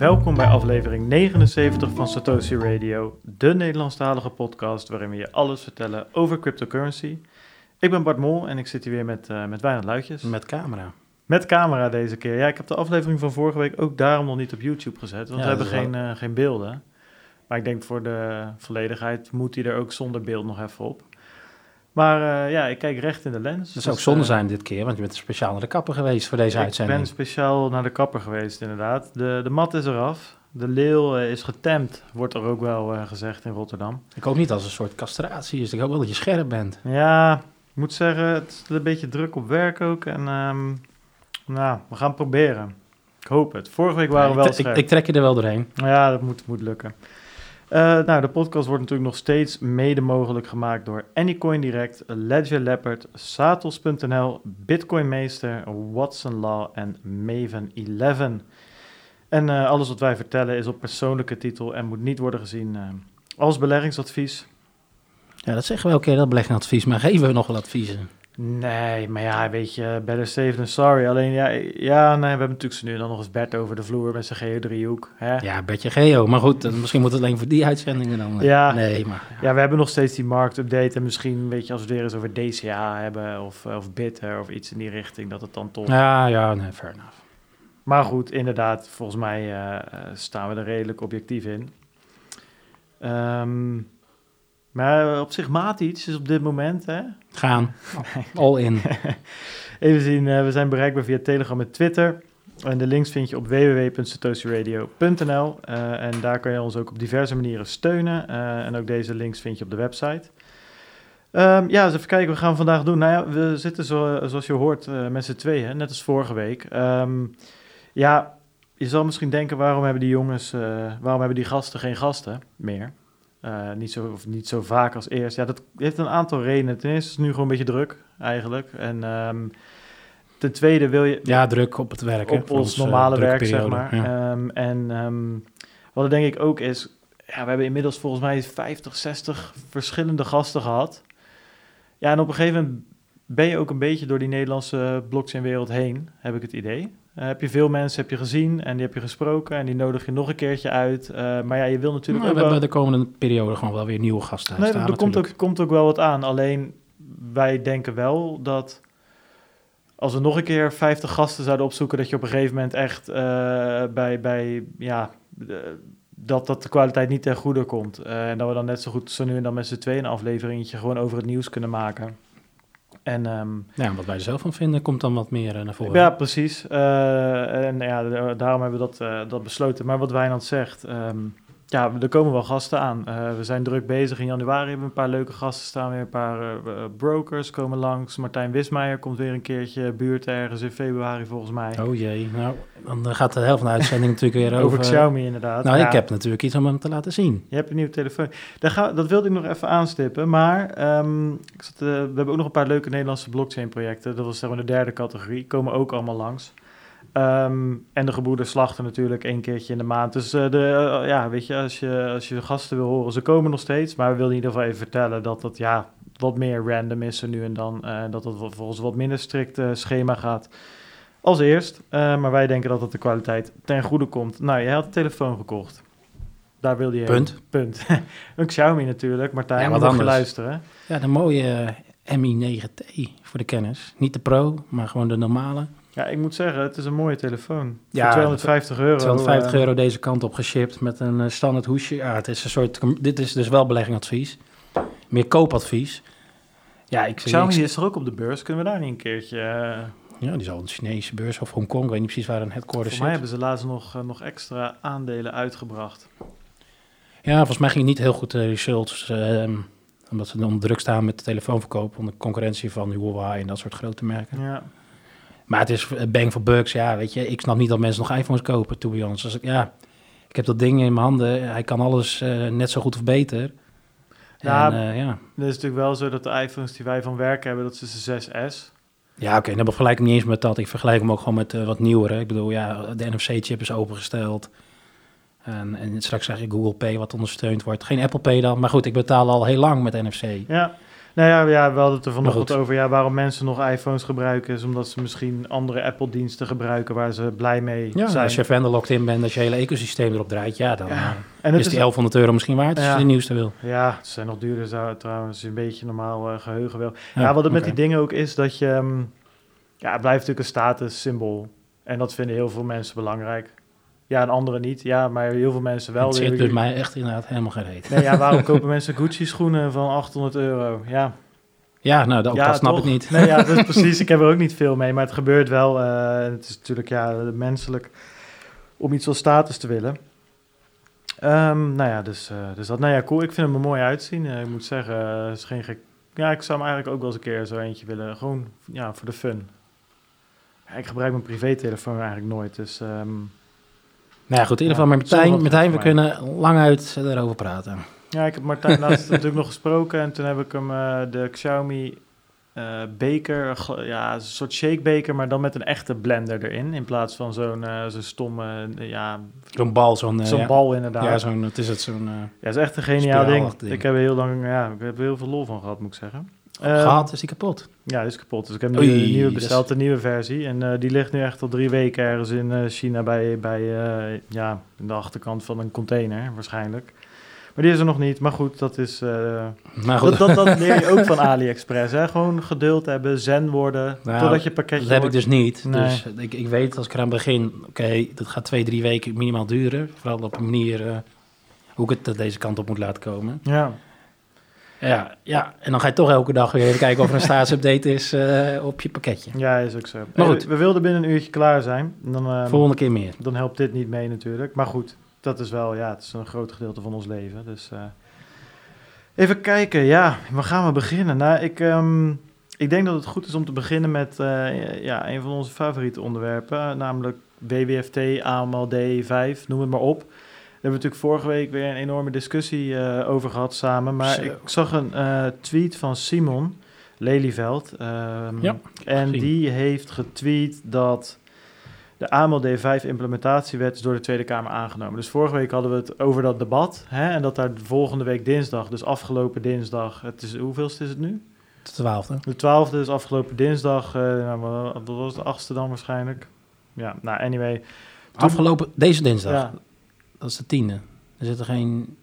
Welkom bij aflevering 79 van Satoshi Radio, de Nederlandstalige podcast waarin we je alles vertellen over cryptocurrency. Ik ben Bart Mol en ik zit hier weer met, uh, met Wijnand Luitjes. Met camera. Met camera deze keer. Ja, ik heb de aflevering van vorige week ook daarom nog niet op YouTube gezet, want Ja, we hebben geen, eh, geen beelden. Maar ik denk voor de volledigheid moet hij er ook zonder beeld nog even op. Maar eh, ja, ik kijk recht in de lens. Dat zou ook Dus, zonde eh, zijn dit keer, want je bent speciaal naar de kapper geweest voor deze ik uitzending. ben speciaal naar de kapper geweest, inderdaad. De, de mat is eraf. De leeuw eh, is getemd, wordt er ook wel gezegd in Rotterdam. Ik hoop niet als een soort castratie is. Ik hoop wel dat je scherp bent. Ja, ik moet zeggen, het is een beetje druk op werk ook. En ehm, nou, we gaan het proberen. Ik hoop het. Vorige week waren we wel ik, ik, scherp. ik trek je er wel doorheen. Ja, dat moet, moet lukken. Eh, nou, de podcast wordt natuurlijk nog steeds mede mogelijk gemaakt door Anycoin Direct, Ledger Leopard, Satos.nl, Bitcoin Meester, Watson Law en Maven 11. En eh, alles wat wij vertellen is op persoonlijke titel en moet niet worden gezien eh, als beleggingsadvies. Ja, dat zeggen we elke keer, dat beleggingsadvies. Maar geven we nog wel adviezen? Nee, maar ja, weet je, better safe than sorry. Alleen ja, ja nee, we hebben natuurlijk nu dan nog eens Bert over de vloer met zijn geodriehoek. Hè? Ja, Bertje Geo. Maar goed, misschien moet het alleen voor die uitzendingen dan. eh, Ja. Nee, maar... Ja, we hebben nog steeds die marktupdate. En misschien, weet je, als we het weer eens over DCA hebben of, eh, of Bitter of iets in die richting, dat het dan toch... Ja, ja, nee, fair enough. Maar goed, inderdaad, volgens mij eh, staan we er redelijk objectief in. Ehm, maar op zich maat iets is op dit moment, hè? Gaan. All in. Even zien, eh, we zijn bereikbaar via Telegram en Twitter. En de links vind je op www.satoshiradio.nl. Eh, en daar kan je ons ook op diverse manieren steunen. Eh, en ook deze links vind je op de website. Ehm, ja, eens even kijken wat gaan we vandaag doen. Nou ja, we zitten zo, zoals je hoort met z'n tweeën, net als vorige week. Ehm, ja, je zal misschien denken, waarom hebben die jongens, waarom hebben die gasten geen gasten meer? Eh, niet, zo, of niet zo vaak als eerst. Ja, dat heeft een aantal redenen. Ten eerste is het nu gewoon een beetje druk, eigenlijk. En ehm, ten tweede wil je Ja, druk op het werk. op ons eh, normale werk, zeg maar. Ja. Ehm, en ehm, wat er denk ik ook is, ja, we hebben inmiddels volgens mij 50, 60 verschillende gasten gehad. Ja, en op een gegeven moment ben je ook een beetje door die Nederlandse blockchain-wereld heen, heb ik het idee. Eh, heb je veel mensen heb je gezien en die heb je gesproken en die nodig je nog een keertje uit. Eh, maar ja, je wil natuurlijk ook we wel... hebben de komende periode gewoon wel weer nieuwe gasten Nee, staan er komt ook, komt ook wel wat aan. Alleen wij denken wel dat als we nog een keer 50 gasten zouden opzoeken, dat je op een gegeven moment echt eh, bij, bij ja, dat, dat de kwaliteit niet ten goede komt. En dat we dan net zo goed zo nu en dan met z'n tweeën een afleveringetje gewoon over het nieuws kunnen maken. En ehm, Ja, wat wij er zelf van vinden, komt dan wat meer eh, naar voren. ja, precies. Eh, en ja, da- daarom hebben we dat, eh, dat besloten. Maar wat Wijnand zegt, ehm, ja, er komen wel gasten aan. Eh, we zijn druk bezig. In januari hebben we een paar leuke gasten staan. Weer een paar eh, eh, brokers komen langs. Martijn Wismeijer komt weer een keertje buurt ergens in februari volgens mij. Oh jee, nou, dan gaat de helft van de uitzending natuurlijk weer over... over Xiaomi inderdaad. Nou, Ja, ik heb natuurlijk iets om hem te laten zien. Je hebt een nieuwe telefoon. Daar ga, dat wilde ik nog even aanstippen. Maar ehm, ik zat, we hebben ook nog een paar leuke Nederlandse blockchain projecten. Dat was zeg maar de derde categorie. Komen ook allemaal langs. Ehm, en de gebroeders slachten natuurlijk één keertje in de maand. Dus eh, de, eh, ja, weet je, als je, als je gasten wil horen, ze komen nog steeds. Maar we wilden in ieder geval even vertellen dat dat ja, wat meer random is er nu en dan. eh, dat het volgens een wat minder strikt schema gaat als eerst. Eh, maar wij denken dat het de kwaliteit ten goede komt. Nou, je had een telefoon gekocht. Daar wilde je heen. Punt. Punt. een Xiaomi natuurlijk. Martijn, Ja, wat anders. luisteren. Ja, de mooie Mi 9T voor de kennis. Niet de Pro, maar gewoon de normale. Ja, ik moet zeggen, het is een mooie telefoon. Ja, Voor 250 euro. 250 eh, euro deze kant op geshipped met een eh, standaard hoesje. Ja, het is een soort... Dit is dus wel beleggingsadvies. Meer koopadvies. Ja, ik, Xiaomi ik, is er ook op de beurs. Kunnen we daar niet een keertje... eh, ja, die zal een Chinese beurs of Hongkong. Ik weet niet precies waar een headquarter voor zit. mij hebben ze laatst nog, nog extra aandelen uitgebracht. Ja, volgens mij ging het niet heel goed de results. ehm, omdat ze onder druk staan met de telefoonverkoop. Onder concurrentie van Huawei en dat soort grote merken. Ja. Maar het is bang for bucks. Ja, weet je. Ik snap niet dat mensen nog iPhones kopen, to be honest. Dus ik, ja, ik heb dat ding in mijn handen. Hij kan alles eh, net zo goed of beter. Ja. En, eh, ja. Het is natuurlijk wel zo dat de iPhones die wij van werk hebben, dat is de 6S. Ja, oké. dan vergelijk ik niet eens met dat. Ik vergelijk hem ook gewoon met eh, wat nieuwere. Ik bedoel, ja, de NFC-chip is opengesteld. En, en straks zeg je Google Pay wat ondersteund wordt. Geen Apple Pay dan. Maar goed, ik betaal al heel lang met NFC. Ja, Nou ja, ja, we hadden het er vanochtend over ja, waarom mensen nog iPhones gebruiken. Is omdat ze misschien andere Apple-diensten gebruiken waar ze blij mee Ja, zijn. als je vendor in bent, als je hele ecosysteem erop draait, ja, dan Ja, eh, en het is die 1100 euro misschien waard als Ja. je de nieuwste wil. ja, ze zijn nog duurder zou- trouwens, een beetje normaal eh, geheugen wil. Ja, wat het met die dingen ook is, dat je... ehm, ja, het blijft natuurlijk een statussymbool. En dat vinden heel veel mensen belangrijk. Ja, en anderen niet. Ja, maar heel veel mensen wel. Het zit dus mij echt inderdaad helemaal geen reet. Nee, ja, waarom kopen mensen Gucci-schoenen van 800 euro? Ja, Ja, nou, dat, ook ja, dat snap toch? ik niet. Nee, ja, dat is precies. Ik heb er ook niet veel mee, maar het gebeurt wel. eh, het is natuurlijk ja, menselijk om iets als status te willen. Ehm, nou ja, dus, eh, dus dat. Nou ja, cool. Ik vind hem er mooi uitzien. Eh, ik moet zeggen, het is geen gek. Ja, ik zou hem eigenlijk ook wel eens een keer zo eentje willen. Gewoon, ja, voor de fun. Ja, ik gebruik mijn privételefoon eigenlijk nooit, dus... ehm, Nou ja, goed, in ieder Ja, geval met zullen we Martijn. Martijn, we kunnen lang uit erover praten. Ja, ik heb Martijn laatst natuurlijk nog gesproken en toen heb ik hem eh, de Xiaomi eh, beker, ja, een soort shakebeker, maar dan met een echte blender erin, in plaats van zo'n eh, zo'n stomme, ja, Zo'n bal, zo'n... zo'n ja. bal inderdaad. Ja, Ja, zo'n, het is het, zo'n... het is echt een geniaal ding. Ik heb er heel lang, ja, ik heb er heel veel lol van gehad, moet ik zeggen. Ehm, gehad, is die kapot. Ja, die is kapot. Dus ik heb nu Oei, een nieuwe besteld, de nieuwe versie. En eh, die ligt nu echt al drie weken ergens in eh, China bij, bij eh, ja, in de achterkant van een container, waarschijnlijk. Maar die is er nog niet. Maar goed, dat is... Maar goed, Dat, dat, dat leer je ook van AliExpress. Hè? Gewoon geduld hebben, zen worden, Nou, totdat je pakketje dat heb ik dus niet. Nee. Dus ik, ik weet als ik eraan begin, oké, dat gaat twee, drie weken minimaal duren. Vooral op een manier hoe ik het deze kant op moet laten komen. Ja, Ja, ja, en dan ga je toch elke dag weer even kijken of er een staatsupdate is eh, op je pakketje. ja, is ook zo. Maar goed. We, wilden binnen een uurtje klaar zijn. Dan, ehm, Volgende keer meer. dan helpt dit niet mee natuurlijk. Maar goed, dat is wel, ja, het is een groot gedeelte van ons leven. Dus eh, even kijken, ja, waar gaan we beginnen? Nou, ik, ehm, ik denk dat het goed is om te beginnen met eh, ja, een van onze favoriete onderwerpen, namelijk WWFT, AMLD 5, noem het maar op. Daar hebben we natuurlijk vorige week weer een enorme discussie eh, over gehad samen. Maar Zo. ik zag een eh, tweet van Simon Lelyveld. ehm, Ja, en gezien. die heeft getweet dat de AMLD 5 implementatiewet is door de Tweede Kamer aangenomen. Dus vorige week hadden we het over dat debat. Hè, en dat daar volgende week dinsdag, dus afgelopen dinsdag, het is, hoeveelste is het nu? De twaalfde. De twaalfde is afgelopen dinsdag, eh nou, was de achtste dan waarschijnlijk? Ja, nou anyway. Toen- Afgelopen, deze dinsdag. Ja, Dat is de tiende. Er zit er geen...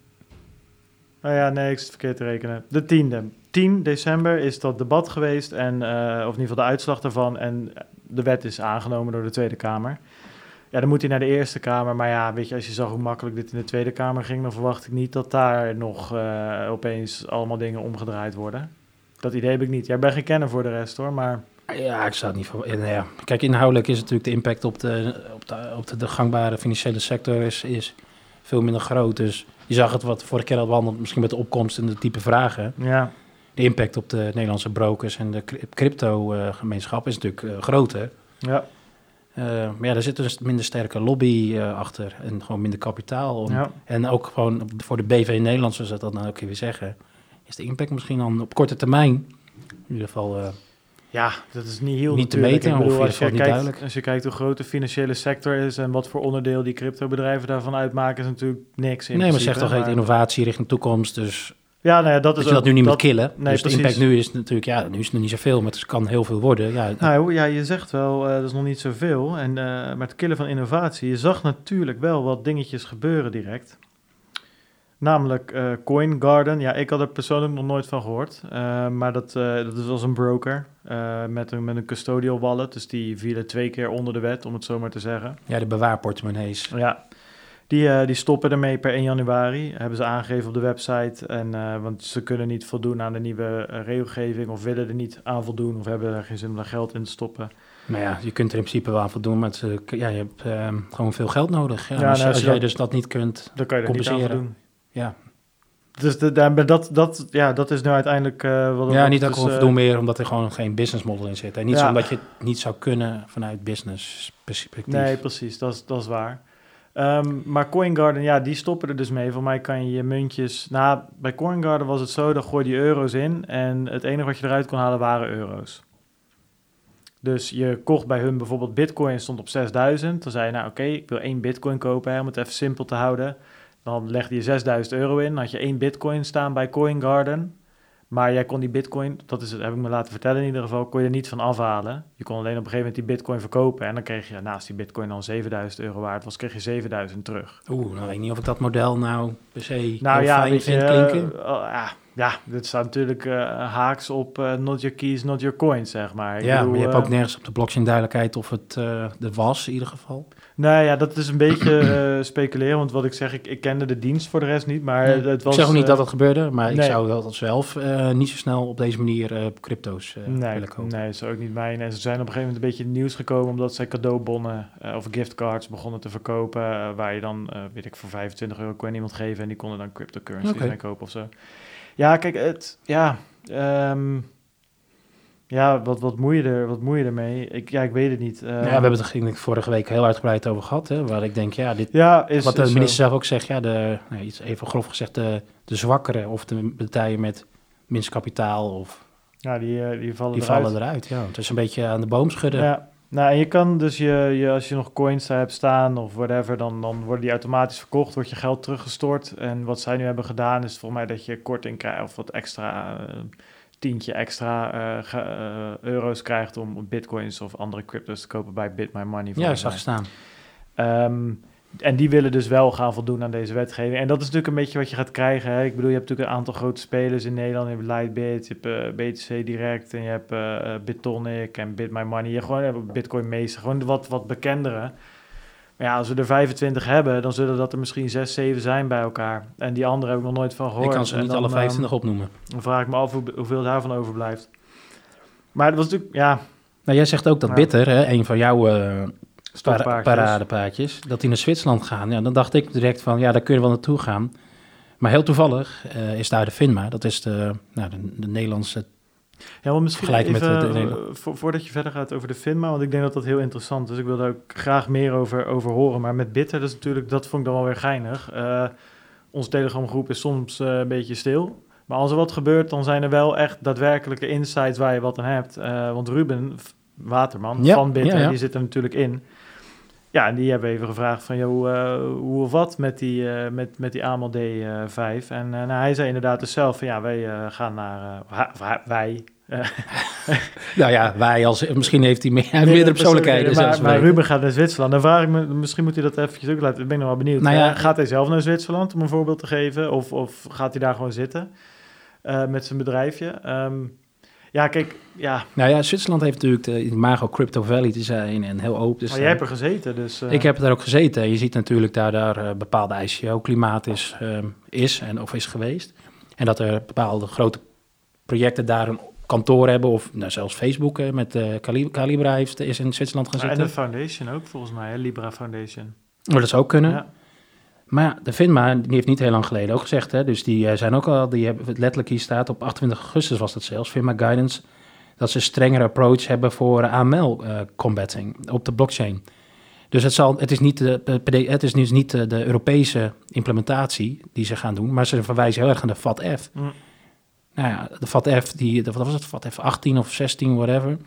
Oh ja, nee, ik zit verkeerd te rekenen. De tiende. 10 december is dat debat geweest, en, eh, of in ieder geval de uitslag daarvan. En de wet is aangenomen door de Tweede Kamer. Ja, dan moet hij naar de Eerste Kamer. Maar ja, weet je, als je zag hoe makkelijk dit in de Tweede Kamer ging, dan verwacht ik niet dat daar nog eh, opeens allemaal dingen omgedraaid worden. Dat idee heb ik niet. Jij bent geen kenner voor de rest hoor, maar Ja, ik zou het niet van. Ja. Kijk, inhoudelijk is natuurlijk de impact op de, op de, op de, de gangbare financiële sector is, is veel minder groot. Dus je zag het wat vorige keer al behandeld, misschien met de opkomst en de type vragen. ja, De impact op de Nederlandse brokers en de crypto-gemeenschap is natuurlijk eh, groter. ja, Eh, maar ja, daar zit dus minder sterke lobby eh, achter en gewoon minder kapitaal. Om, ja. En ook gewoon voor de BV Nederland, zoals ze dat nou ook weer zeggen, is de impact misschien dan op korte termijn, in ieder geval... eh, Ja, dat is niet heel Niet te meten, Ik bedoel, als, je kijkt, duidelijk. als je kijkt hoe groot de financiële sector is en wat voor onderdeel die cryptobedrijven daarvan uitmaken, is natuurlijk niks. In nee, maar zegt toch maar- innovatie richting toekomst, dus Ja, nou ja, dat dat is je dat ook- nu niet dat, moet killen. nee, dus de precies. impact nu is natuurlijk, ja, nu is het nog niet zoveel, maar het kan heel veel worden. Ja, Nou ja, je zegt wel, eh, dat is nog niet zoveel. En eh met het killen van innovatie, je zag natuurlijk wel wat dingetjes gebeuren direct. Namelijk eh Coin Garden. Ja, ik had er persoonlijk nog nooit van gehoord. Eh, maar dat, eh, dat was een broker met, een, met een custodial wallet. Dus die vielen twee keer onder de wet, om het zo maar te zeggen. ja de bewaarportemonnees. Ja, die, die stoppen ermee per 1 januari. Hebben ze aangegeven op de website. En, want ze kunnen niet voldoen aan de nieuwe regelgeving. Of willen er niet aan voldoen. Of hebben er geen zin om daar geld in te stoppen. Nou ja, je kunt er in principe wel aan voldoen, maar het, ja, je hebt eh, gewoon veel geld nodig. Ja, Ja, als, nou, als als jij dat- dus dat niet kunt, Dan kan je er niet aan Compenseren. voldoen. Ja. Dus de, de- dat, dat, ja, dat is nu uiteindelijk... eh wat ja, niet dat dus, ik gewoon eh, voldoen meer, omdat er gewoon geen business model in zit. En niet Ja. omdat je het niet zou kunnen vanuit business perspectief. Nee, precies. Dat is, dat is waar. Ehm, maar CoinGarden, ja, die stoppen er dus mee. Voor mij kan je je muntjes... Nou, bij CoinGarden was het zo, dan gooi je euro's in... en het enige wat je eruit kon halen waren euro's. Dus je kocht bij hun bijvoorbeeld bitcoin, stond op 6000. Dan zei je, nou oké, ik wil één bitcoin kopen, hè, om het even simpel te houden. Dan legde je 6000 euro in, had je één bitcoin staan bij CoinGarden. Maar jij kon die bitcoin, dat is het, heb ik me laten vertellen in ieder geval, kon je er niet van afhalen. Je kon alleen op een gegeven moment die bitcoin verkopen. En dan kreeg je, naast die bitcoin dan 7000 euro waard was, kreeg je 7000 terug. Oeh, nou weet ik niet of ik dat model nou per se Nou ja, fijn je, vind klinken. eh, ja, ja, dit staat natuurlijk eh, haaks op eh, not your keys, not your coins, zeg maar. Ik ja, bedoel, maar je hebt ook nergens op de blockchain duidelijkheid of het er was in ieder geval. Nou ja, dat is een beetje eh, speculeren, want wat ik zeg, ik, ik kende de dienst voor de rest niet, maar Nee, het was... ik zeg ook niet eh, dat het gebeurde, maar ik zou wel zelf eh, niet zo snel op deze manier crypto's Nee, willen kopen. nee, dat is ook niet mijn. En ze zijn op een gegeven moment een beetje in het nieuws gekomen omdat zij cadeaubonnen of giftcards begonnen te verkopen. waar je dan, weet ik, voor 25 euro kon iemand geven en die konden dan cryptocurrencies Oké. mee kopen of zo. Ja, kijk, het, ja, ehm, ja, wat, wat moet je er, wat moet je ermee? Ik, ja, ik weet het niet. Ja, Ehm, we hebben het er vorige week heel uitgebreid over gehad, hè, waar ik denk, ja, dit, ja, is, wat de is zo. minister zelf ook zegt, ja, de, nou, iets even grof gezegd, de, de zwakkere of de partijen met minst kapitaal, of, Ja, die, eh, die vallen die eruit. vallen eruit. Ja, het is een beetje aan de boom schudden. Ja, nou, en je kan dus je, je, als je nog coins hebt staan of whatever, dan, dan worden die automatisch verkocht, wordt je geld teruggestort. En wat zij nu hebben gedaan is volgens mij dat je korting krijgt of wat extra, eh, tientje extra eh, ge- eh, euro's krijgt om bitcoins of andere cryptos te kopen bij Bit My Money. Ja, zag je staan. Ehm, en die willen dus wel gaan voldoen aan deze wetgeving. En dat is natuurlijk een beetje wat je gaat krijgen. Hè? Ik bedoel, je hebt natuurlijk een aantal grote spelers in Nederland. Je hebt Lightbit, je hebt eh, BTC Direct en je hebt Bitonic en Bit My Money. Je gewoon hebben Bitcoin Meester, gewoon de wat, wat bekendere. Maar ja, als we er 25 hebben, dan zullen dat er misschien 6, 7 zijn bij elkaar. En die andere heb ik nog nooit van gehoord. Ik kan ze niet dan, alle ehm, 25 opnoemen. Dan vraag ik me af hoe, hoeveel daarvan overblijft. Maar het was natuurlijk, ja, Nou, jij zegt ook dat Ja. Bitter, hè, een van jouw eh para stokpaardjes. paradepaadjes, dat die naar Zwitserland gaan. Ja, dan dacht ik direct van, ja, daar kun je wel naartoe gaan. Maar heel toevallig eh, is daar de FINMA, dat is de, nou, de, de Nederlandse... Ja, maar misschien Gelijk met even, de- de- eh, vo- voordat je verder gaat over de FINMA, want ik denk dat dat heel interessant is. Ik wil daar ook graag meer over, over horen. Maar met Bitter, dat is natuurlijk, dat vond ik dan wel weer geinig. Eh onze Telegram-groep is soms eh, een beetje stil. Maar als er wat gebeurt, dan zijn er wel echt daadwerkelijke insights waar je wat aan hebt. Want Ruben Waterman Ja, van Bitter, ja, ja. die zit er natuurlijk in. Ja, en die hebben even gevraagd van, joh, eh, hoe of wat met die, eh, met, met die AML D5. En eh, nou, hij zei inderdaad dus zelf van, ja, wij gaan naar, wij, Nou ja, wij als... Misschien heeft hij meer, meerdere persoonlijkheden. Maar, zelfs maar. Ruben gaat naar Zwitserland. Dan vraag ik me, misschien moet hij dat eventjes ook laten. Ik ben nog wel benieuwd. Nou ja, gaat hij zelf naar Zwitserland om een voorbeeld te geven? Of, of gaat hij daar gewoon zitten met zijn bedrijfje? Ehm, ja, kijk, ja. Nou ja, Zwitserland heeft natuurlijk de imago Crypto Valley te zijn en heel open te maar jij hebt er gezeten, dus... eh, Ik heb daar ook gezeten. Je ziet natuurlijk daar, daar eh, bepaalde ICO-klimaat is, ehm, is en of is geweest. En dat er bepaalde grote projecten daar een kantoor hebben. Of nou, zelfs Facebook eh, met eh, Cali- Calibra heeft, is in Zwitserland gaan maar en zitten. de foundation ook, volgens mij, hè? Libra Foundation. Maar dat zou ook kunnen. Ja. Maar ja, de FINMA, die heeft niet heel lang geleden ook gezegd, hè, dus die eh, zijn ook al, die hebben, letterlijk hier staat, op 28 augustus was dat zelfs, FINMA Guidance, dat ze een strengere approach hebben voor eh, AML-combating op de blockchain. Dus het, zal, het is niet, de, het is dus niet de, de Europese implementatie die ze gaan doen, maar ze verwijzen heel erg aan de FATF. Mm. Nou ja, de FATF, die, de, wat was het, FATF 18 of 16, whatever.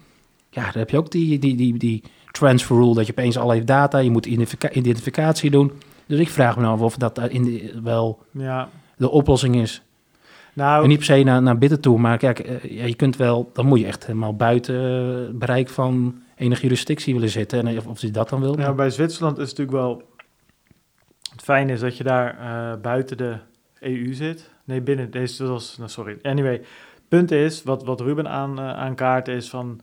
Ja, daar heb je ook die, die, die, die transfer rule, dat je opeens allerlei data, je moet identifica- identificatie doen. Dus ik vraag me nou af of dat in de, wel ja. de oplossing is. Nou, En niet per se naar, naar bidden toe, maar kijk, eh, ja, je kunt wel, dan moet je echt helemaal buiten eh, bereik van enige jurisdictie willen zitten. En of, of je dat dan wil. Nou, bij Zwitserland is het natuurlijk wel... Het fijne is dat je daar eh, buiten de EU zit. Nee, binnen. Deze was... Nou, sorry. Anyway, punt is, wat, wat Ruben aan, eh, aankaart is van...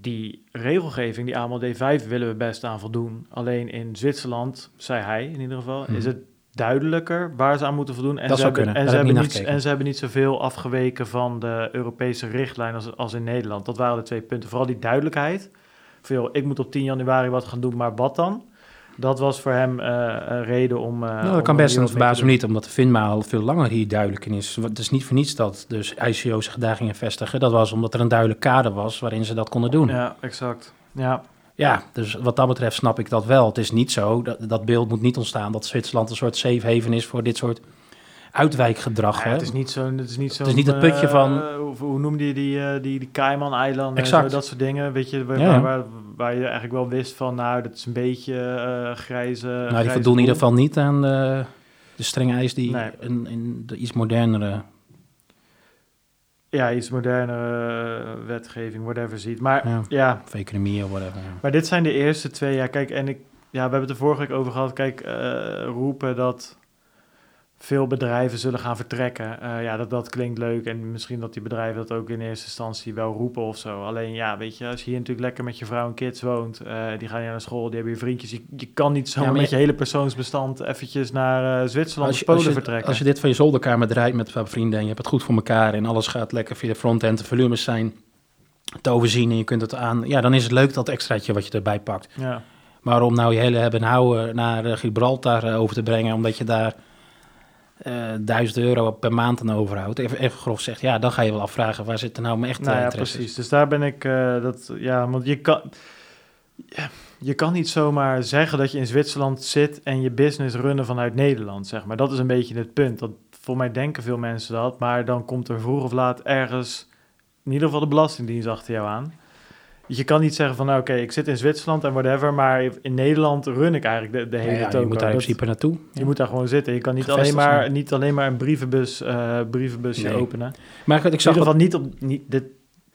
Die regelgeving, die AML D5, willen we best aan voldoen. Alleen in Zwitserland, zei hij in ieder geval, Mhm. is het duidelijker waar ze aan moeten voldoen. En Dat ze zou hebben, kunnen, En ze, hebben niet en ze hebben niet zoveel afgeweken van de Europese richtlijn als, als in Nederland. Dat waren de twee punten. Vooral die duidelijkheid. Joh, ik moet op 10 januari wat gaan doen, maar wat dan? Dat was voor hem eh, een reden om... eh, nou, om dat kan best, en dat verbaast me niet, omdat de FINMA al veel langer hier duidelijk in is. Het is niet voor niets dat dus ICO zich daar gingen vestigen. Dat was omdat er een duidelijk kader was waarin ze dat konden doen. doen. Ja, exact. Ja, Ja, dus wat dat betreft snap ik dat wel. Het is niet zo, dat, dat beeld moet niet ontstaan dat Zwitserland een soort safe haven is voor dit soort uitwijkgedrag. Ja, hè? het is niet zo'n... Het is niet, zo'n, is niet het putje eh, van- hoe, hoe noemde je die, eh, die, die Cayman-eilanden en Exact. zo, dat soort dingen. Weet je, waar, waar, waar je eigenlijk wel wist van... Nou, dat is een beetje eh grijze... nou, die grijze voldoen in ieder geval niet aan de, de strenge eis die Nee. in, in de iets modernere ja, iets modernere wetgeving, whatever ziet. Maar Ja. ja, Of economie of whatever. ja. maar dit zijn de eerste twee. Ja, kijk, en ik, ja, we hebben het er vorige week over gehad. Kijk, roepen dat veel bedrijven zullen gaan vertrekken. Eh, ja, dat, dat klinkt leuk. En misschien dat die bedrijven dat ook in eerste instantie wel roepen of zo. Alleen ja, weet je, als je hier natuurlijk lekker met je vrouw en kids woont, eh, die gaan hier naar school, die hebben je vriendjes. Je, je kan niet zomaar Ja, met je- je hele persoonsbestand eventjes naar eh, Zwitserland Als of je, als, Polen je, vertrekken. als je dit van je zolderkamer draait met vrienden en je hebt het goed voor elkaar en alles gaat lekker via de frontend, de volumes zijn te overzien en je kunt het aan, ja, dan is het leuk dat extraatje wat je erbij pakt. ja. Maar om nou je hele hebben en houden naar Gibraltar over te brengen, omdat je daar eh 1000 euro per maand aan overhoudt, even, even grof zegt, ja, dan ga je wel afvragen, waar zit er nou mijn echte Nou ja, precies. Dus daar ben ik, eh, dat, ja, want je kan, je kan niet zomaar zeggen dat je in Zwitserland zit en je business runnen vanuit Nederland, zeg maar. Dat is een beetje het punt. Dat, voor mij denken veel mensen dat, maar dan komt er vroeg of laat ergens, in ieder geval de Belastingdienst achter jou aan. Je kan niet zeggen van, nou, oké, ik zit in Zwitserland en whatever, maar in Nederland run ik eigenlijk de, de hele Ja, ja, toko. je moet daar in principe naartoe. je moet daar gewoon zitten. Je kan niet, alleen maar, zijn. niet alleen maar een brievenbus, eh brievenbusje Nee. openen. Maar ik, ik In zag ieder wat, geval niet op niet, dit,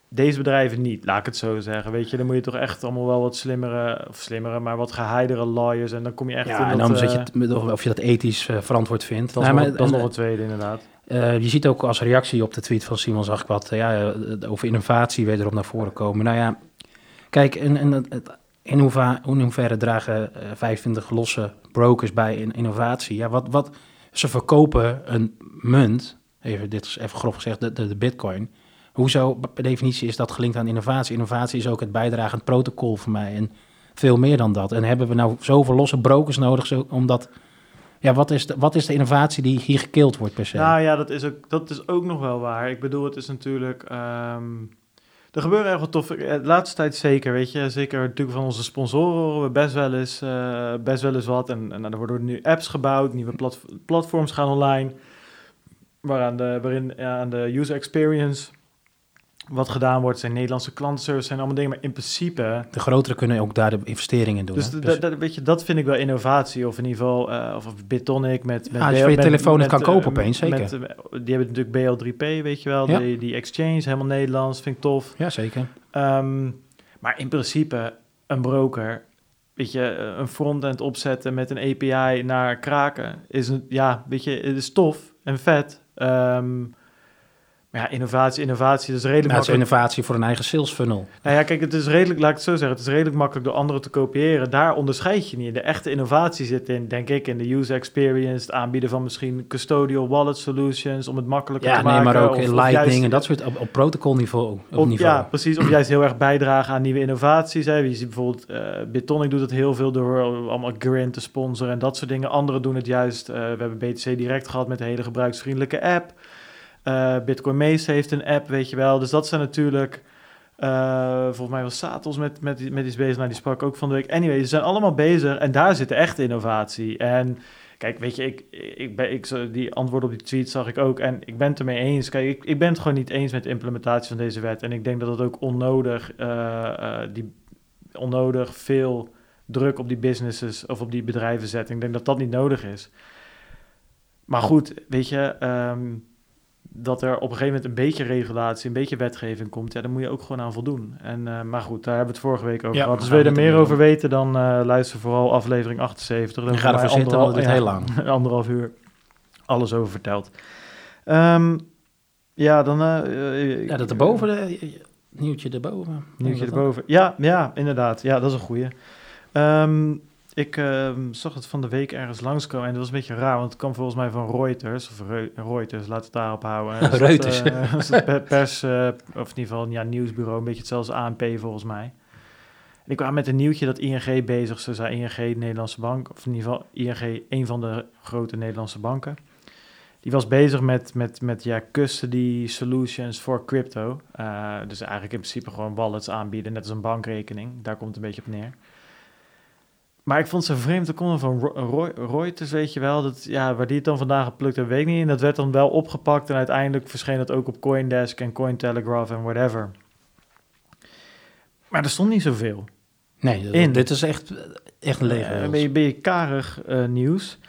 deze bedrijven niet, laat ik het zo zeggen. Weet je, dan moet je toch echt allemaal wel wat slimmere, of slimmere, maar wat geheidere lawyers. En dan kom je echt in ja, en dat, dan eh, je, het- met- of je dat ethisch eh, verantwoord vindt. dat, is Nee, nog, maar- dat is en, nog een tweede inderdaad. Eh, je ziet ook als reactie op de tweet van Simon, zag ik wat eh, ja, eh, over innovatie weer erop naar voren komen. Nou ja, kijk, en, en het- in, hoeva, hoeverre dragen eh 25 losse brokers bij in innovatie? Ja, wat, wat, ze verkopen een munt, even, dit is even grof gezegd, de, de, de bitcoin. Hoezo, per definitie is dat gelinkt aan innovatie? Innovatie is ook het bijdragend protocol voor mij en veel meer dan dat. En hebben we nou zoveel losse brokers nodig, zo, omdat... Ja, wat is, de, wat is de innovatie die hier gekild wordt per se? Nou ja, dat is, ook, dat is ook nog wel waar. Ik bedoel, het is natuurlijk... ehm, er gebeuren erg wat toffe... eh, De laatste tijd zeker, weet je. Zeker natuurlijk van onze sponsoren horen we best wel eens, eh, best wel eens wat. En, en er worden nu apps gebouwd, nieuwe plat, platforms gaan online. Waaraan de, waarin aan de user experience wat gedaan wordt. Zijn Nederlandse klantenservice, zijn allemaal dingen. Maar in principe... De grotere kunnen ook daar de investeringen in doen. Dus hè? d- d- weet je, dat vind ik wel innovatie. Of in ieder geval, eh, of, of Bitonic met... met Ja, als je BL je met- telefoon met, kan kopen eh, opeens, zeker. met, eh, die hebben natuurlijk BL3P, weet je wel. Ja. Die, die exchange, helemaal Nederlands, vind ik tof. Ja, zeker. Ehm, maar in principe, een broker, weet je, een frontend opzetten met een API naar kraken, is een, ja, weet je, het is tof en vet. Ehm, maar ja, innovatie, innovatie, dat is redelijk Ja, het is makkelijk. innovatie voor een eigen sales funnel. Nou ja, kijk, het is redelijk, laat ik het zo zeggen, het is redelijk makkelijk door anderen te kopiëren. Daar onderscheid je niet. De echte innovatie zit in, denk ik, in de user experience, het aanbieden van misschien custodial wallet solutions, om het makkelijker Ja, te nee, maken. maar ook of- in Lightning juist- en dat soort op, op protocolniveau. Op niveau. ja, precies. Of juist heel erg bijdragen aan nieuwe innovaties. Hè. Je ziet bijvoorbeeld, eh Bitonic doet het heel veel door allemaal Grin te sponsoren en dat soort dingen. Anderen doen het juist. eh, we hebben BTC Direct gehad met een hele gebruiksvriendelijke app. Eh, Bitcoin Meester heeft een app, weet je wel. Dus dat zijn natuurlijk... eh, volgens mij was Satos met, met, met iets bezig. Nou, die sprak ook van de week. Anyway, ze zijn allemaal bezig en daar zit de echte innovatie. En kijk, weet je, ik, ik ben, ik, die antwoord op die tweet zag ik ook. En ik ben het ermee eens. Kijk, ik, ik ben het gewoon niet eens met de implementatie van deze wet. En ik denk dat het ook onnodig, eh, die, onnodig veel druk op die businesses of op die bedrijven zet. Ik denk dat dat niet nodig is. Maar goed, weet je, ehm, dat er op een gegeven moment een beetje regulatie, een beetje wetgeving komt, ja, daar moet je ook gewoon aan voldoen. En, eh, maar goed, daar hebben we het vorige week over Ja, gehad. we Dus wil je er gaan meer over weten, dan eh, luister vooral aflevering 78. Dan En ga hebben ervoor wij zitten, want het heel lang. anderhalf uur alles over verteld. Ehm, ja, dan... eh, Ja, dat erboven, de, nieuwtje erboven. Nieuwtje erboven. Ja, ja, inderdaad. Ja, dat is een goeie. Ehm, ik ehm, zag het van de week ergens langskomen en dat was een beetje raar, want het kwam volgens mij van Reuters, of Reu- Reuters, we het daarop houden. Reuters. eh, dat is het per- pers, eh, of in ieder geval ja, nieuwsbureau, een beetje hetzelfde als ANP volgens mij. En ik kwam met een nieuwtje dat ING bezig zou zijn, ING Nederlandse Bank, of in ieder geval ING, een van de grote Nederlandse banken. Die was bezig met, met, met ja, custody solutions voor crypto. Eh, dus eigenlijk in principe gewoon wallets aanbieden, net als een bankrekening. Daar komt het een beetje op neer. Maar ik vond ze vreemd. Er kwam van Roy- Reuters, weet je wel. Dat, ja, waar die het dan vandaag geplukt hebben, weet ik niet. En dat werd dan wel opgepakt. En uiteindelijk verscheen dat ook op Coindesk en Cointelegraph en whatever. Maar er stond niet zoveel. Nee, dat- In. dit is echt, echt een lege Eh, rails. ben, je, ben je karig eh, nieuws.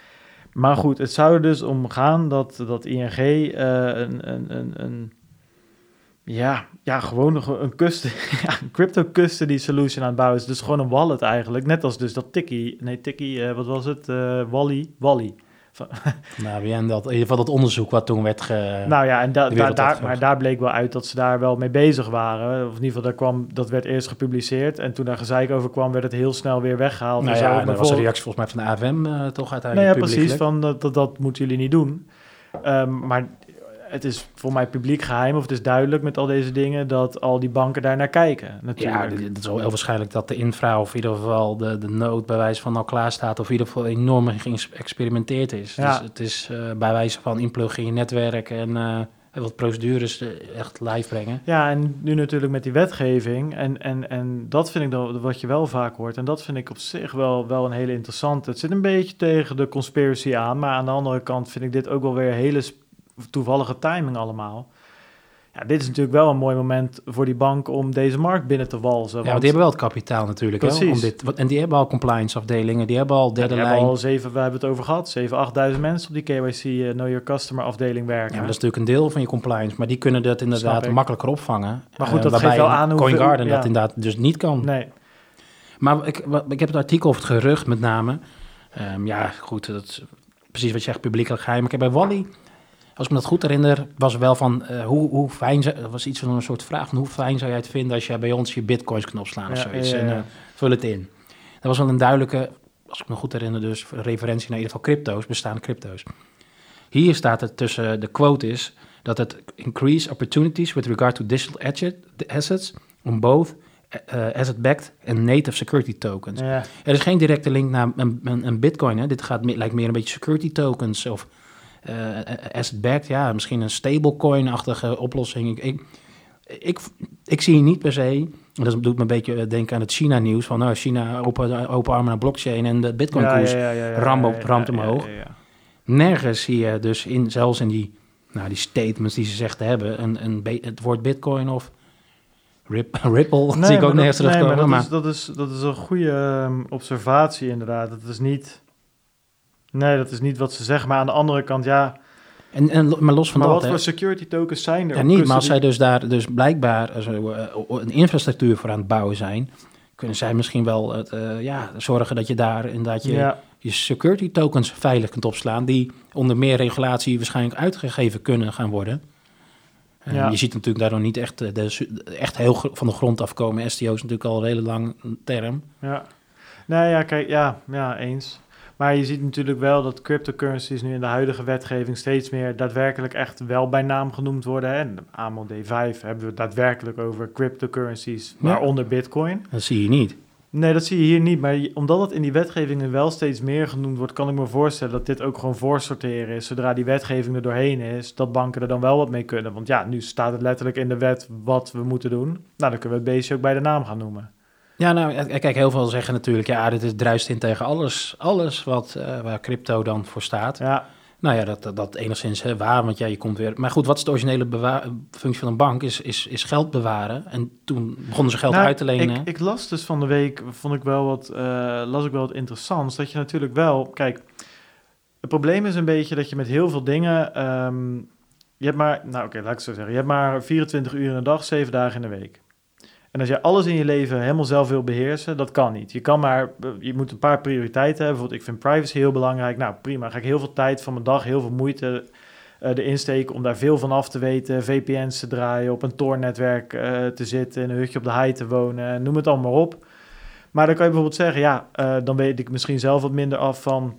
Maar goed, het zou er dus om gaan dat, dat ING eh, een, een, een, een Ja, ja gewoon nog een, custody, ja, een crypto custody solution aan het bouwen is. Dus gewoon een wallet eigenlijk. Net als dus dat Tiki, nee Tiki, uh, wat was het? Uh, Wally, Wally. nou, en dat, in ieder geval dat onderzoek wat toen werd ge... Nou ja, en da, da, daar, maar daar bleek wel uit dat ze daar wel mee bezig waren. Of in ieder geval, daar kwam, dat werd eerst gepubliceerd. En toen daar gezeik over kwam, werd het heel snel weer weggehaald. Nou ja, en dat was een reactie volgens mij van de AFM uh, toch uiteindelijk Nou ja, precies, van dat, dat, dat moeten jullie niet doen. Um, maar het is voor mij publiek geheim, of het is duidelijk met al deze dingen, dat al die banken daar naar kijken. Natuurlijk. Ja, het is wel heel waarschijnlijk dat de infra, of in ieder geval de, de nood bij wijze van al klaar staat, of in ieder geval enorm geëxperimenteerd is. Ja. Dus het is uh, bij wijze van inplug in je netwerk en uh, wat procedures uh, echt live brengen. Ja, en nu natuurlijk met die wetgeving. En, en, en dat vind ik dan wat je wel vaak hoort. En dat vind ik op zich wel, wel een hele interessante. Het zit een beetje tegen de conspiracy aan, maar aan de andere kant vind ik dit ook wel weer hele toevallige timing allemaal. Ja, dit is natuurlijk wel een mooi moment voor die bank om deze markt binnen te walsen. Ja, want die hebben wel het kapitaal natuurlijk. Hè, om dit, en die hebben al compliance afdelingen, die hebben al derde ja, lijn. al zeven, we hebben het over gehad, 7, 8.000 mensen op die KYC uh, eh, Know Your Customer afdeling werken. Ja, dat is natuurlijk een deel van je compliance, maar die kunnen dat inderdaad makkelijker opvangen. Maar goed, uh, dat geeft wel aan hoe CoinGarden ja. dat inderdaad dus niet kan. Nee. Maar ik, ik heb het artikel over het gerucht met name. Um, ja, goed, dat is precies wat je zegt, publiekelijk geheim. Ik heb bij Wally als ik me dat goed herinner, was wel van uh, hoe, hoe fijn, er was iets van een soort vraag van hoe fijn zou jij het vinden als je bij ons je bitcoins kan opslaan of zoiets. Ja, ja. En uh, vul het in. Dat was wel een duidelijke, als ik me goed herinner, dus referentie naar in ieder geval crypto's, bestaande crypto's. Hier staat het tussen de quote is dat het increase opportunities with regard to digital assets on both uh, asset-backed en native security tokens. Er is geen directe link naar een, een, een bitcoin. Hè. Dit gaat, lijkt meer een beetje security tokens of uh, asset-backed, ja, misschien een stablecoin-achtige oplossing. Ik, ik, ik, zie niet per se, dat doet me een beetje denken aan het China-nieuws, van nou, China open, open armen naar blockchain en de bitcoin-koers ja, ja, ja, ramt, omhoog. Nergens zie je dus, in, zelfs in die, nou, die statements die ze zegt te hebben, een, een, het woord bitcoin of Rip, Ripple, nee, zie ik ook nergens terugkomen. Nee, maar dat, Is, dat, is, dat is een goede um, observatie inderdaad. Dat is niet Nee, dat is niet wat ze zeggen. Maar aan de andere kant, ja... En, en, maar los van maar dat... wat voor security tokens zijn er? Ja, niet, maar als zij dus daar dus blijkbaar uh, een infrastructuur voor aan het bouwen zijn... kunnen zij misschien wel het, uh, ja, zorgen dat je daar inderdaad je, ja. je security tokens veilig kunt opslaan... die onder meer regulatie waarschijnlijk uitgegeven kunnen gaan worden... Ja. Je ziet natuurlijk daardoor niet echt, de, echt heel van de grond afkomen. STO is natuurlijk al een hele lang term. Ja, nee, ja, kijk, ja, ja, eens. Maar je ziet natuurlijk wel dat cryptocurrencies nu in de huidige wetgeving steeds meer daadwerkelijk echt wel bij naam genoemd worden. En AML D5 hebben we daadwerkelijk over cryptocurrencies, ja. waaronder Bitcoin. Dat zie je niet. Nee, dat zie je hier niet. Maar omdat het in die wetgevingen wel steeds meer genoemd wordt, kan ik me voorstellen dat dit ook gewoon voorsorteren is. Zodra die wetgeving er doorheen is, dat banken er dan wel wat mee kunnen. Want ja, nu staat het letterlijk in de wet wat we moeten doen. Nou, dan kunnen we het beestje ook bij de naam gaan noemen. Ja, nou, kijk, heel veel zeggen natuurlijk, ja, dit is druist in tegen alles, alles wat, uh, waar crypto dan voor staat. Ja. Nou ja, dat, dat, dat enigszins hè, waar, want ja, je komt weer... Maar goed, wat is de originele functie van een bank? Is, is, is geld bewaren. En toen begonnen ze geld nou, uit te lenen. Ik, ik, las dus van de week, vond ik wel wat, uh, las ik wel wat interessants, dat je natuurlijk wel... Kijk, het probleem is een beetje dat je met heel veel dingen... Um, je hebt maar, nou oké, laat ik zo zeggen. Je hebt maar 24 uur in de dag, 7 dagen in de week. En als je alles in je leven helemaal zelf wil beheersen, dat kan niet. Je kan maar, je moet een paar prioriteiten hebben. Bijvoorbeeld, ik vind privacy heel belangrijk. Nou, prima. Ga ik heel veel tijd van mijn dag, heel veel moeite uh, erin steken om daar veel van af te weten. VPN's te draaien, op een Tor-netwerk uh, te zitten, in een hutje op de hei te wonen, noem het allemaal op. Maar dan kan je bijvoorbeeld zeggen, ja, dan weet ik misschien zelf wat minder af van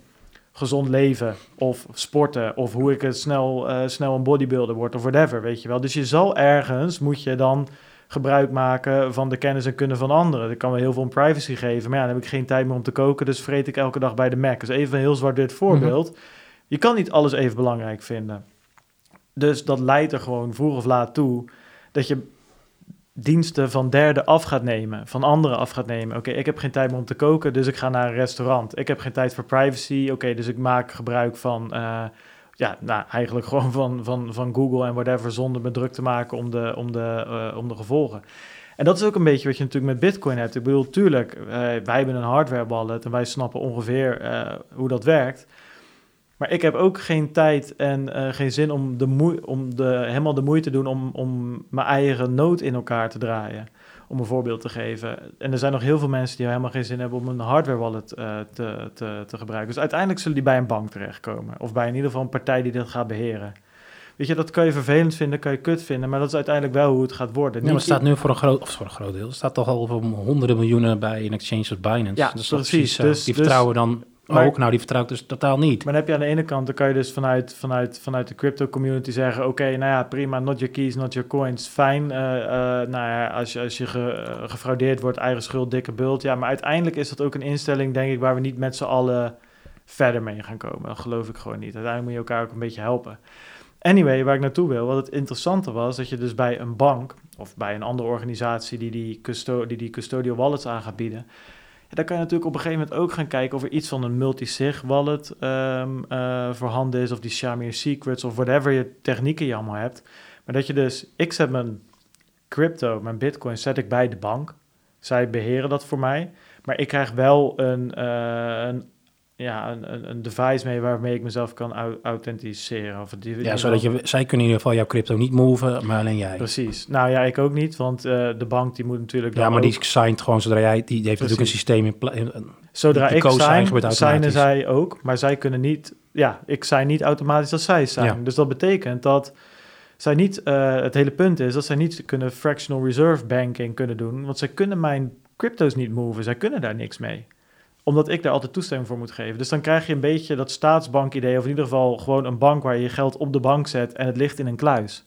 gezond leven of sporten of hoe ik het snel, snel een bodybuilder word of whatever, weet je wel. Dus je zal ergens, moet je dan gebruik maken van de kennis en kunnen van anderen. Dat kan wel heel veel om privacy geven, maar ja, dan heb ik geen tijd meer om te koken, dus vreet ik elke dag bij de Mac. Dus even een heel zwart-wit voorbeeld. Mhm. Je kan niet alles even belangrijk vinden. Dus dat leidt er gewoon vroeg of laat toe dat je diensten van derden af gaat nemen, van anderen af gaat nemen. Oké, ik heb geen tijd meer om te koken, dus ik ga naar een restaurant. Ik heb geen tijd voor privacy, oké, dus ik maak gebruik van... Uh, ja, nou, eigenlijk gewoon van, van, van Google en whatever zonder me druk te maken om de, om, de, uh, om de gevolgen. En dat is ook een beetje wat je natuurlijk met Bitcoin hebt. Ik bedoel, tuurlijk, uh, wij hebben een hardware wallet en wij snappen ongeveer uh, hoe dat werkt. Maar ik heb ook geen tijd en eh, geen zin om, de moe om de, helemaal de moeite te doen om, om mijn eigen nood in elkaar te draaien. Om een voorbeeld te geven. En er zijn nog heel veel mensen die helemaal geen zin hebben om een hardware wallet eh, te, te, te gebruiken. Dus uiteindelijk zullen die bij een bank terechtkomen. Of bij in ieder geval een partij die dat gaat beheren. Weet je, dat kan je vervelend vinden, kan je kut vinden, maar dat is uiteindelijk wel hoe het gaat worden. Ja, maar het staat nu voor een groot, of voor een groot deel, het staat toch al voor honderden miljoenen bij een exchange als Binance. Ja, is toch precies. zo. Dus- die dus- vertrouwen dan Maar- ook. Nou, die vertrouwt dus totaal niet. Maar dan heb je aan de ene kant, dan kan je dus vanuit, vanuit, vanuit de crypto community zeggen: Oké, nou ja, prima, not your keys, not your coins, fijn. eh, eh, nou ja, als je, als je ge- eh, gefraudeerd wordt, eigen schuld, dikke bult. Ja, maar uiteindelijk is dat ook een instelling, denk ik, waar we niet met z'n allen verder mee gaan komen. Dat geloof ik gewoon niet. Uiteindelijk moet je elkaar ook een beetje helpen. Anyway, waar ik naartoe wil, wat het interessante was, dat je dus bij een bank of bij een andere organisatie die die, custo die, die custodial wallets aan gaat bieden, ja, dan kan je natuurlijk op een gegeven moment ook gaan kijken of er iets van een multi-sig wallet ehm, eh, voorhanden is, of die Shamir Secrets of whatever je technieken je allemaal hebt. Maar dat je dus, ik zet mijn crypto, mijn bitcoin, zet ik bij de bank. Zij beheren dat voor mij. Maar ik krijg wel een, eh, een, ja, een, een, een device mee waarmee ik mezelf kan au- authenticeren. Of die, Ja, zodat je, zij kunnen in ieder geval jouw crypto niet moven, maar alleen jij. Precies. Nou ja, ik ook niet, want eh, de bank die moet natuurlijk Ja, maar ook- die signed gewoon zodra jij, die, die heeft natuurlijk een systeem in plaats. Zodra ik sign, signen zij ook, maar zij kunnen niet... Ja, ik sign niet automatisch als zij zijn. Ja. Dus dat betekent dat zij niet... eh, het hele punt is dat zij niet kunnen fractional reserve banking kunnen doen, want zij kunnen mijn crypto's niet moven. Zij kunnen daar niks mee omdat ik daar altijd toestemming voor moet geven. Dus dan krijg je een beetje dat staatsbank-idee... of in ieder geval gewoon een bank waar je je geld op de bank zet... en het ligt in een kluis.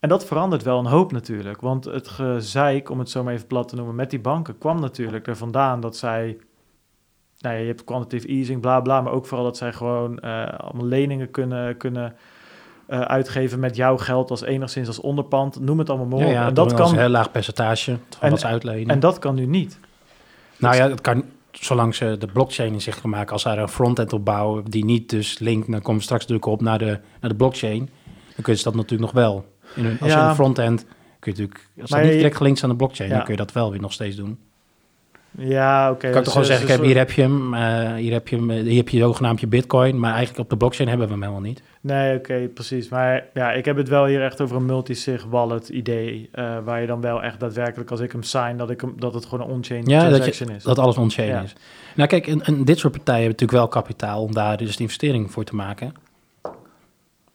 En dat verandert wel een hoop natuurlijk. Want het gezeik, om het zo maar even plat te noemen... met die banken kwam natuurlijk er vandaan dat zij... Nou ja, je hebt quantitative easing, bla bla... maar ook vooral dat zij gewoon eh, allemaal leningen kunnen... kunnen eh, uitgeven met jouw geld als enigszins als onderpand. Noem het allemaal maar Ja, op. ja, en, dat dat kan een heel laag percentage van En- wat ze uitlenen. en dat kan nu niet. nou ja, het kan zolang ze de blockchain in zich maken, als ze daar een frontend op bouwen die niet dus linkt, dan komen we straks natuurlijk op naar de, naar de blockchain. Dan kunnen ze dat natuurlijk nog wel. In hun, als je Ja. een frontend kun je natuurlijk, als Maar dat niet direct gelinkt is aan de blockchain, Ja. dan kun je dat wel weer nog steeds doen. Ja, oké. Je kan dus- toch gewoon dus- zeggen, dus- kijk, hier heb je hem, eh, hier heb je hem, hier heb je zogenaamd je bitcoin, maar eigenlijk op de blockchain hebben we hem helemaal niet. Nee, oké, precies. Maar ja, ik heb het wel hier echt over een multi-sig wallet idee. eh, waar je dan wel echt daadwerkelijk, als ik hem sign, dat, ik hem, dat het gewoon een on-chain Ja, dat, transaction je, is. dat alles on-chain Ja. is. Nou kijk, en, en dit soort partijen hebben natuurlijk wel kapitaal om daar dus de investering voor te maken.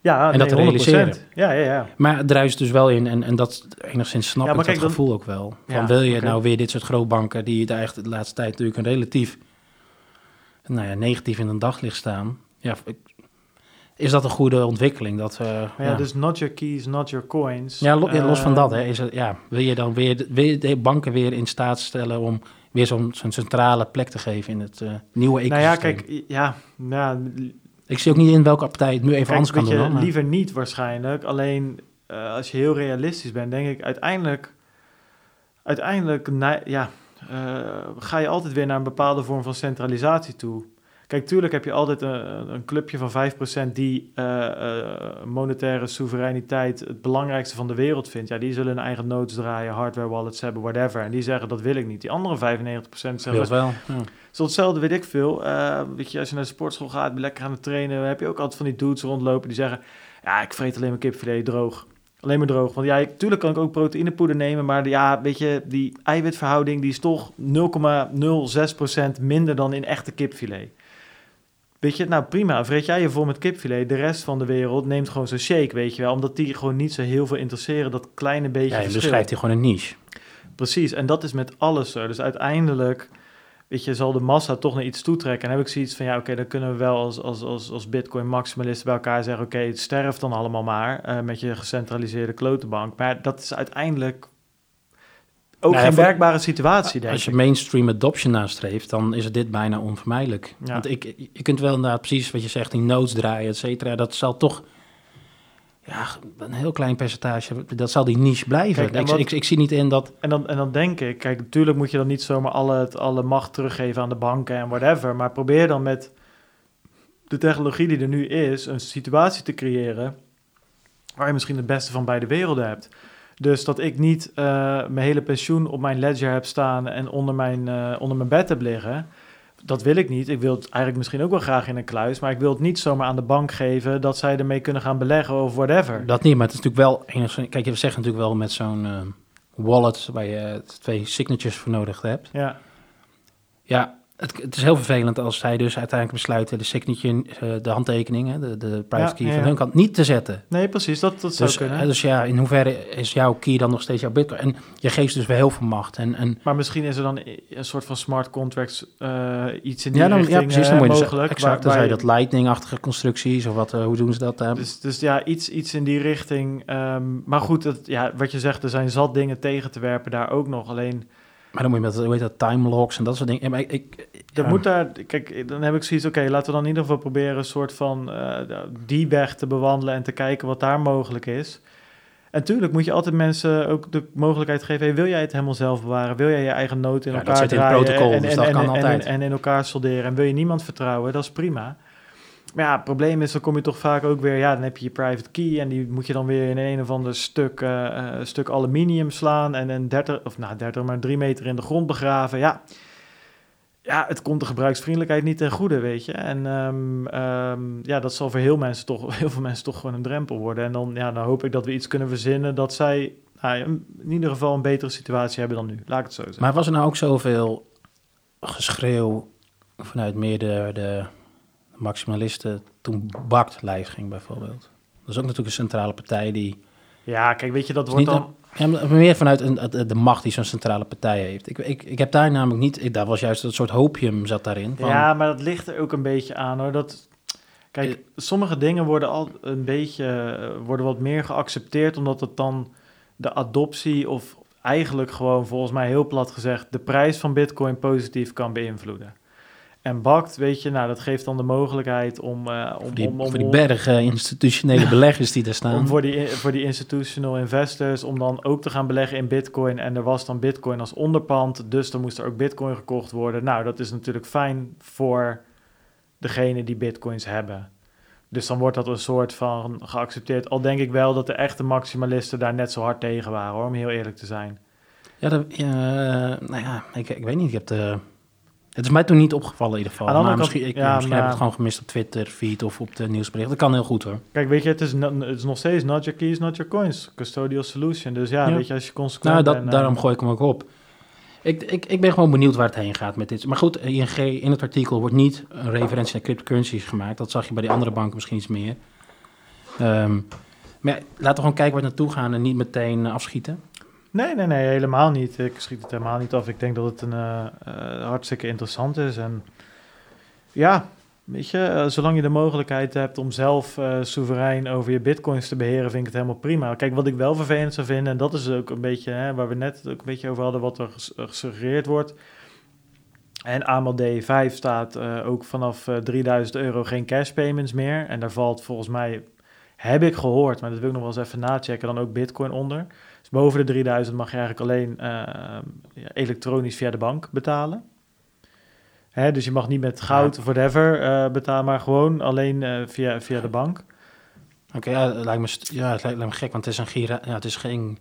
Ja, en dat te 100%. realiseren. Ja, ja, ja. Maar het druist dus wel in en, en dat enigszins snap Ja, ik dat dan- gevoel ook wel. Van Ja, wil je nou weer dit soort grootbanken die daar echt de laatste tijd natuurlijk een relatief nou ja, negatief in een daglicht staan. Ja, is dat een goede ontwikkeling? Dat, ja, ja, dus not your keys, not your coins. ja, lo- ja, los van dat, hè, is het, ja, wil je dan weer wil de banken weer in staat stellen om weer zo'n zo'n centrale plek te geven in het eh, nieuwe Nou ecosysteem? ja, kijk, ja, ja Ik zie ook niet in welke partij het nu even Kijk, anders kan doen. maar- liever niet waarschijnlijk. Alleen eh, als je heel realistisch bent, denk ik uiteindelijk, uiteindelijk ne- ja, eh, ga je altijd weer naar een bepaalde vorm van centralisatie toe. Kijk, tuurlijk heb je altijd een, een clubje van 5% die eh, eh, monetaire soevereiniteit het belangrijkste van de wereld vindt. Ja, die zullen hun eigen notes draaien, hardware wallets hebben, whatever. En die zeggen dat wil ik niet. Die andere 95% zeggen het wel. Ja. zo hetzelfde weet ik veel. Eh, weet je, als je naar de sportschool gaat, lekker aan het trainen, heb je ook altijd van die dudes rondlopen die zeggen: Ja, ik vreet alleen maar kipfilet droog. Alleen maar droog. Want ja, ik, tuurlijk kan ik ook proteïnepoeder nemen, maar ja, weet je, die eiwitverhouding die is toch 0,06% minder dan in echte kipfilet. Weet je, nou prima, vreet jij je vol met kipfilet. De rest van de wereld neemt gewoon zo'n shake, weet je wel. Omdat die gewoon niet zo heel veel interesseren, dat kleine beetje Ja, je beschrijft hier gewoon een niche. Precies, en dat is met alles zo. Dus uiteindelijk, weet je, zal de massa toch naar iets toetrekken. En heb ik zoiets van, ja, oké, dan kunnen we wel als, als, als, als bitcoin-maximalisten bij elkaar zeggen... oké, het sterft dan allemaal maar eh, met je gecentraliseerde klotenbank. Maar dat is uiteindelijk ook Nou geen werkbare situatie, denk Als je mainstream adoption nastreeft, dan is het dit bijna onvermijdelijk. Ja. Want ik, je kunt wel inderdaad precies wat je zegt, die notes draaien, et cetera. Dat zal toch ja, een heel klein percentage, dat zal die niche blijven. Kijk, ik, wat- ik, ik zie niet in dat... En dan, en dan denk ik, kijk, natuurlijk moet je dan niet zomaar alle, alle macht teruggeven aan de banken en whatever. Maar probeer dan met de technologie die er nu is, een situatie te creëren waar je misschien het beste van beide werelden hebt. Dus dat ik niet eh, mijn hele pensioen op mijn ledger heb staan en onder mijn, eh, onder mijn bed heb liggen. dat wil ik niet. Ik wil het eigenlijk misschien ook wel graag in een kluis, maar ik wil het niet zomaar aan de bank geven dat zij ermee kunnen gaan beleggen of whatever. Dat niet, maar het is natuurlijk wel enigszins... Kijk, je zegt natuurlijk wel met zo'n eh, wallet waar je twee signatures voor nodig hebt. Ja, Ja, het, het is heel vervelend als zij dus uiteindelijk besluiten de signature, eh, de handtekeningen, de, de private Ja, key ja, van hun kant niet te zetten. nee, precies. Dat, dat zou Dus, kunnen. eh, dus ja, in hoeverre is jouw key dan nog steeds jouw bitcoin? En je geeft dus weer heel veel macht. En, en maar misschien is er dan een soort van smart contracts eh, iets in die ja, dan, richting ja, precies. Dan moet je dus mogelijk. exact, waar- dan zou je dat lightning-achtige constructies of wat, hoe doen ze dat? Dus, dus ja, iets, iets in die richting. Ehm, maar goed, dat, ja, wat je zegt, er zijn zat dingen tegen te werpen daar ook nog. Alleen, maar dan moet je met, hoe heet dat, time locks en dat soort dingen. Maar ik, ik, ja. moet daar, kijk, dan heb ik zoiets, oké, laten we dan in ieder geval proberen een soort van eh, die weg te bewandelen en te kijken wat daar mogelijk is. En tuurlijk moet je altijd mensen ook de mogelijkheid geven, hey, wil jij het helemaal zelf bewaren? Wil jij je eigen noot in Ja, dat elkaar zit in het draaien protocol, en, dus en, dat kan altijd. En in elkaar solderen? En wil je niemand vertrouwen? Dat is prima. Maar ja, het probleem is, dan kom je toch vaak ook weer, ja, dan heb je je private key en die moet je dan weer in een of ander stuk, eh, eh, stuk aluminium slaan en een 30, of nou 30, maar 3 meter in de grond begraven. Ja, ja, het komt de gebruiksvriendelijkheid niet ten goede, weet je. En ehm, ehm, ja, dat zal voor heel, mensen toch, heel veel mensen toch gewoon een drempel worden. En dan, ja, dan hoop ik dat we iets kunnen verzinnen dat zij nou, in ieder geval een betere situatie hebben dan nu. Laat ik het zo zeggen. Maar was er nou ook zoveel geschreeuw vanuit meer de maximalisten toen Bakt live ging bijvoorbeeld? Dat is ook natuurlijk een centrale partij die... ja, kijk, weet je, dat wordt dan... Ja, meer vanuit een, de, macht die zo'n centrale partij heeft. Ik, ik, ik heb daar namelijk niet... Ik, daar was juist een soort hopium zat daarin. Van, Ja, maar dat ligt er ook een beetje aan hoor. Dat, kijk, Eh. sommige dingen worden al een beetje eh, worden wat meer geaccepteerd, omdat het dan de adoptie of eigenlijk gewoon volgens mij heel plat gezegd de prijs van Bitcoin positief kan beïnvloeden. En Bakt, weet je, nou dat geeft dan de mogelijkheid om, eh, om, voor die, om, om, voor die bergen institutionele beleggers die daar staan. om voor die, voor die institutional investors om dan ook te gaan beleggen in bitcoin. En er was dan bitcoin als onderpand, dus dan moest er ook bitcoin gekocht worden. Nou, dat is natuurlijk fijn voor degene die bitcoins hebben. Dus dan wordt dat een soort van geaccepteerd. Al denk ik wel dat de echte maximalisten daar net zo hard tegen waren, hoor, om heel eerlijk te zijn. Ja, dat, ja, nou ja, ik, ik weet niet. Ik heb de, het is mij toen niet opgevallen in ieder geval. Maar misschien, ik, ja, misschien maar- heb ik het gewoon gemist op Twitter, feed of op de nieuwsberichten. Dat kan heel goed hoor. Kijk, weet je, het is, het is nog steeds not your keys, not your coins. Custodial solution. Dus ja, Ja. weet je, als je consequent Nou, dat, eh, daarom gooi ik hem ook op. Ik, ik, ik ben gewoon benieuwd waar het heen gaat met dit. Maar goed, ING in het artikel wordt niet een referentie naar cryptocurrencies gemaakt. Dat zag je bij die andere banken misschien iets meer. Ehm, maar ja, laten we gewoon kijken waar het naartoe gaan en niet meteen eh, afschieten. Nee, nee, nee, helemaal niet. Ik schiet het helemaal niet af. Ik denk dat het een eh, eh, hartstikke interessant is. En ja, weet je, eh, zolang je de mogelijkheid hebt om zelf soeverein over je bitcoins te beheren, vind ik het helemaal prima. Kijk, wat ik wel vervelend zou vinden, en dat is ook een beetje hè, waar we net ook een beetje over hadden, wat er ges- gesuggereerd wordt. En AML D5 staat ook vanaf eh, 3000 euro geen cash payments meer. En daar valt volgens mij, heb ik gehoord, maar dat wil ik nog wel eens even nachecken, dan ook bitcoin onder. Boven de 3000 mag je eigenlijk alleen eh, ja, elektronisch via de bank betalen. Hè, dus je mag niet met goud of whatever eh, betalen, maar gewoon alleen eh, via, via de bank. Oké, ja, het lijkt me, ja, het lijkt, lijkt me gek, want het is een gira, ja, het is geen,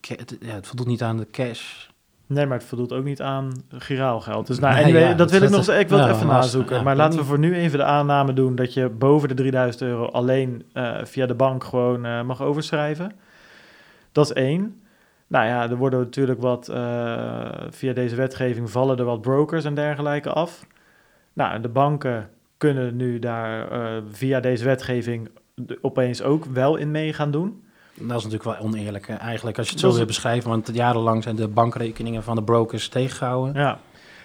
het, ja, het voldoet niet aan de cash. Nee, maar het voldoet ook niet aan giraalgeld. Dus nou, Nee, anyway, ja, dat dat- wil ik nog is- ik wil het even maar nazoeken. ja, maar laten we voor nu even de aanname doen dat je boven de 3000 euro alleen eh, via de bank gewoon mag overschrijven. Dat is één. Nou ja, er worden natuurlijk wat, eh, via deze wetgeving vallen er wat brokers en dergelijke af. Nou, de banken kunnen nu daar eh, via deze wetgeving opeens ook wel in mee gaan doen. Dat is natuurlijk wel oneerlijk hè, eigenlijk, als je het zo is- wil beschrijven. Want jarenlang zijn de bankrekeningen van de brokers tegengehouden. Ja,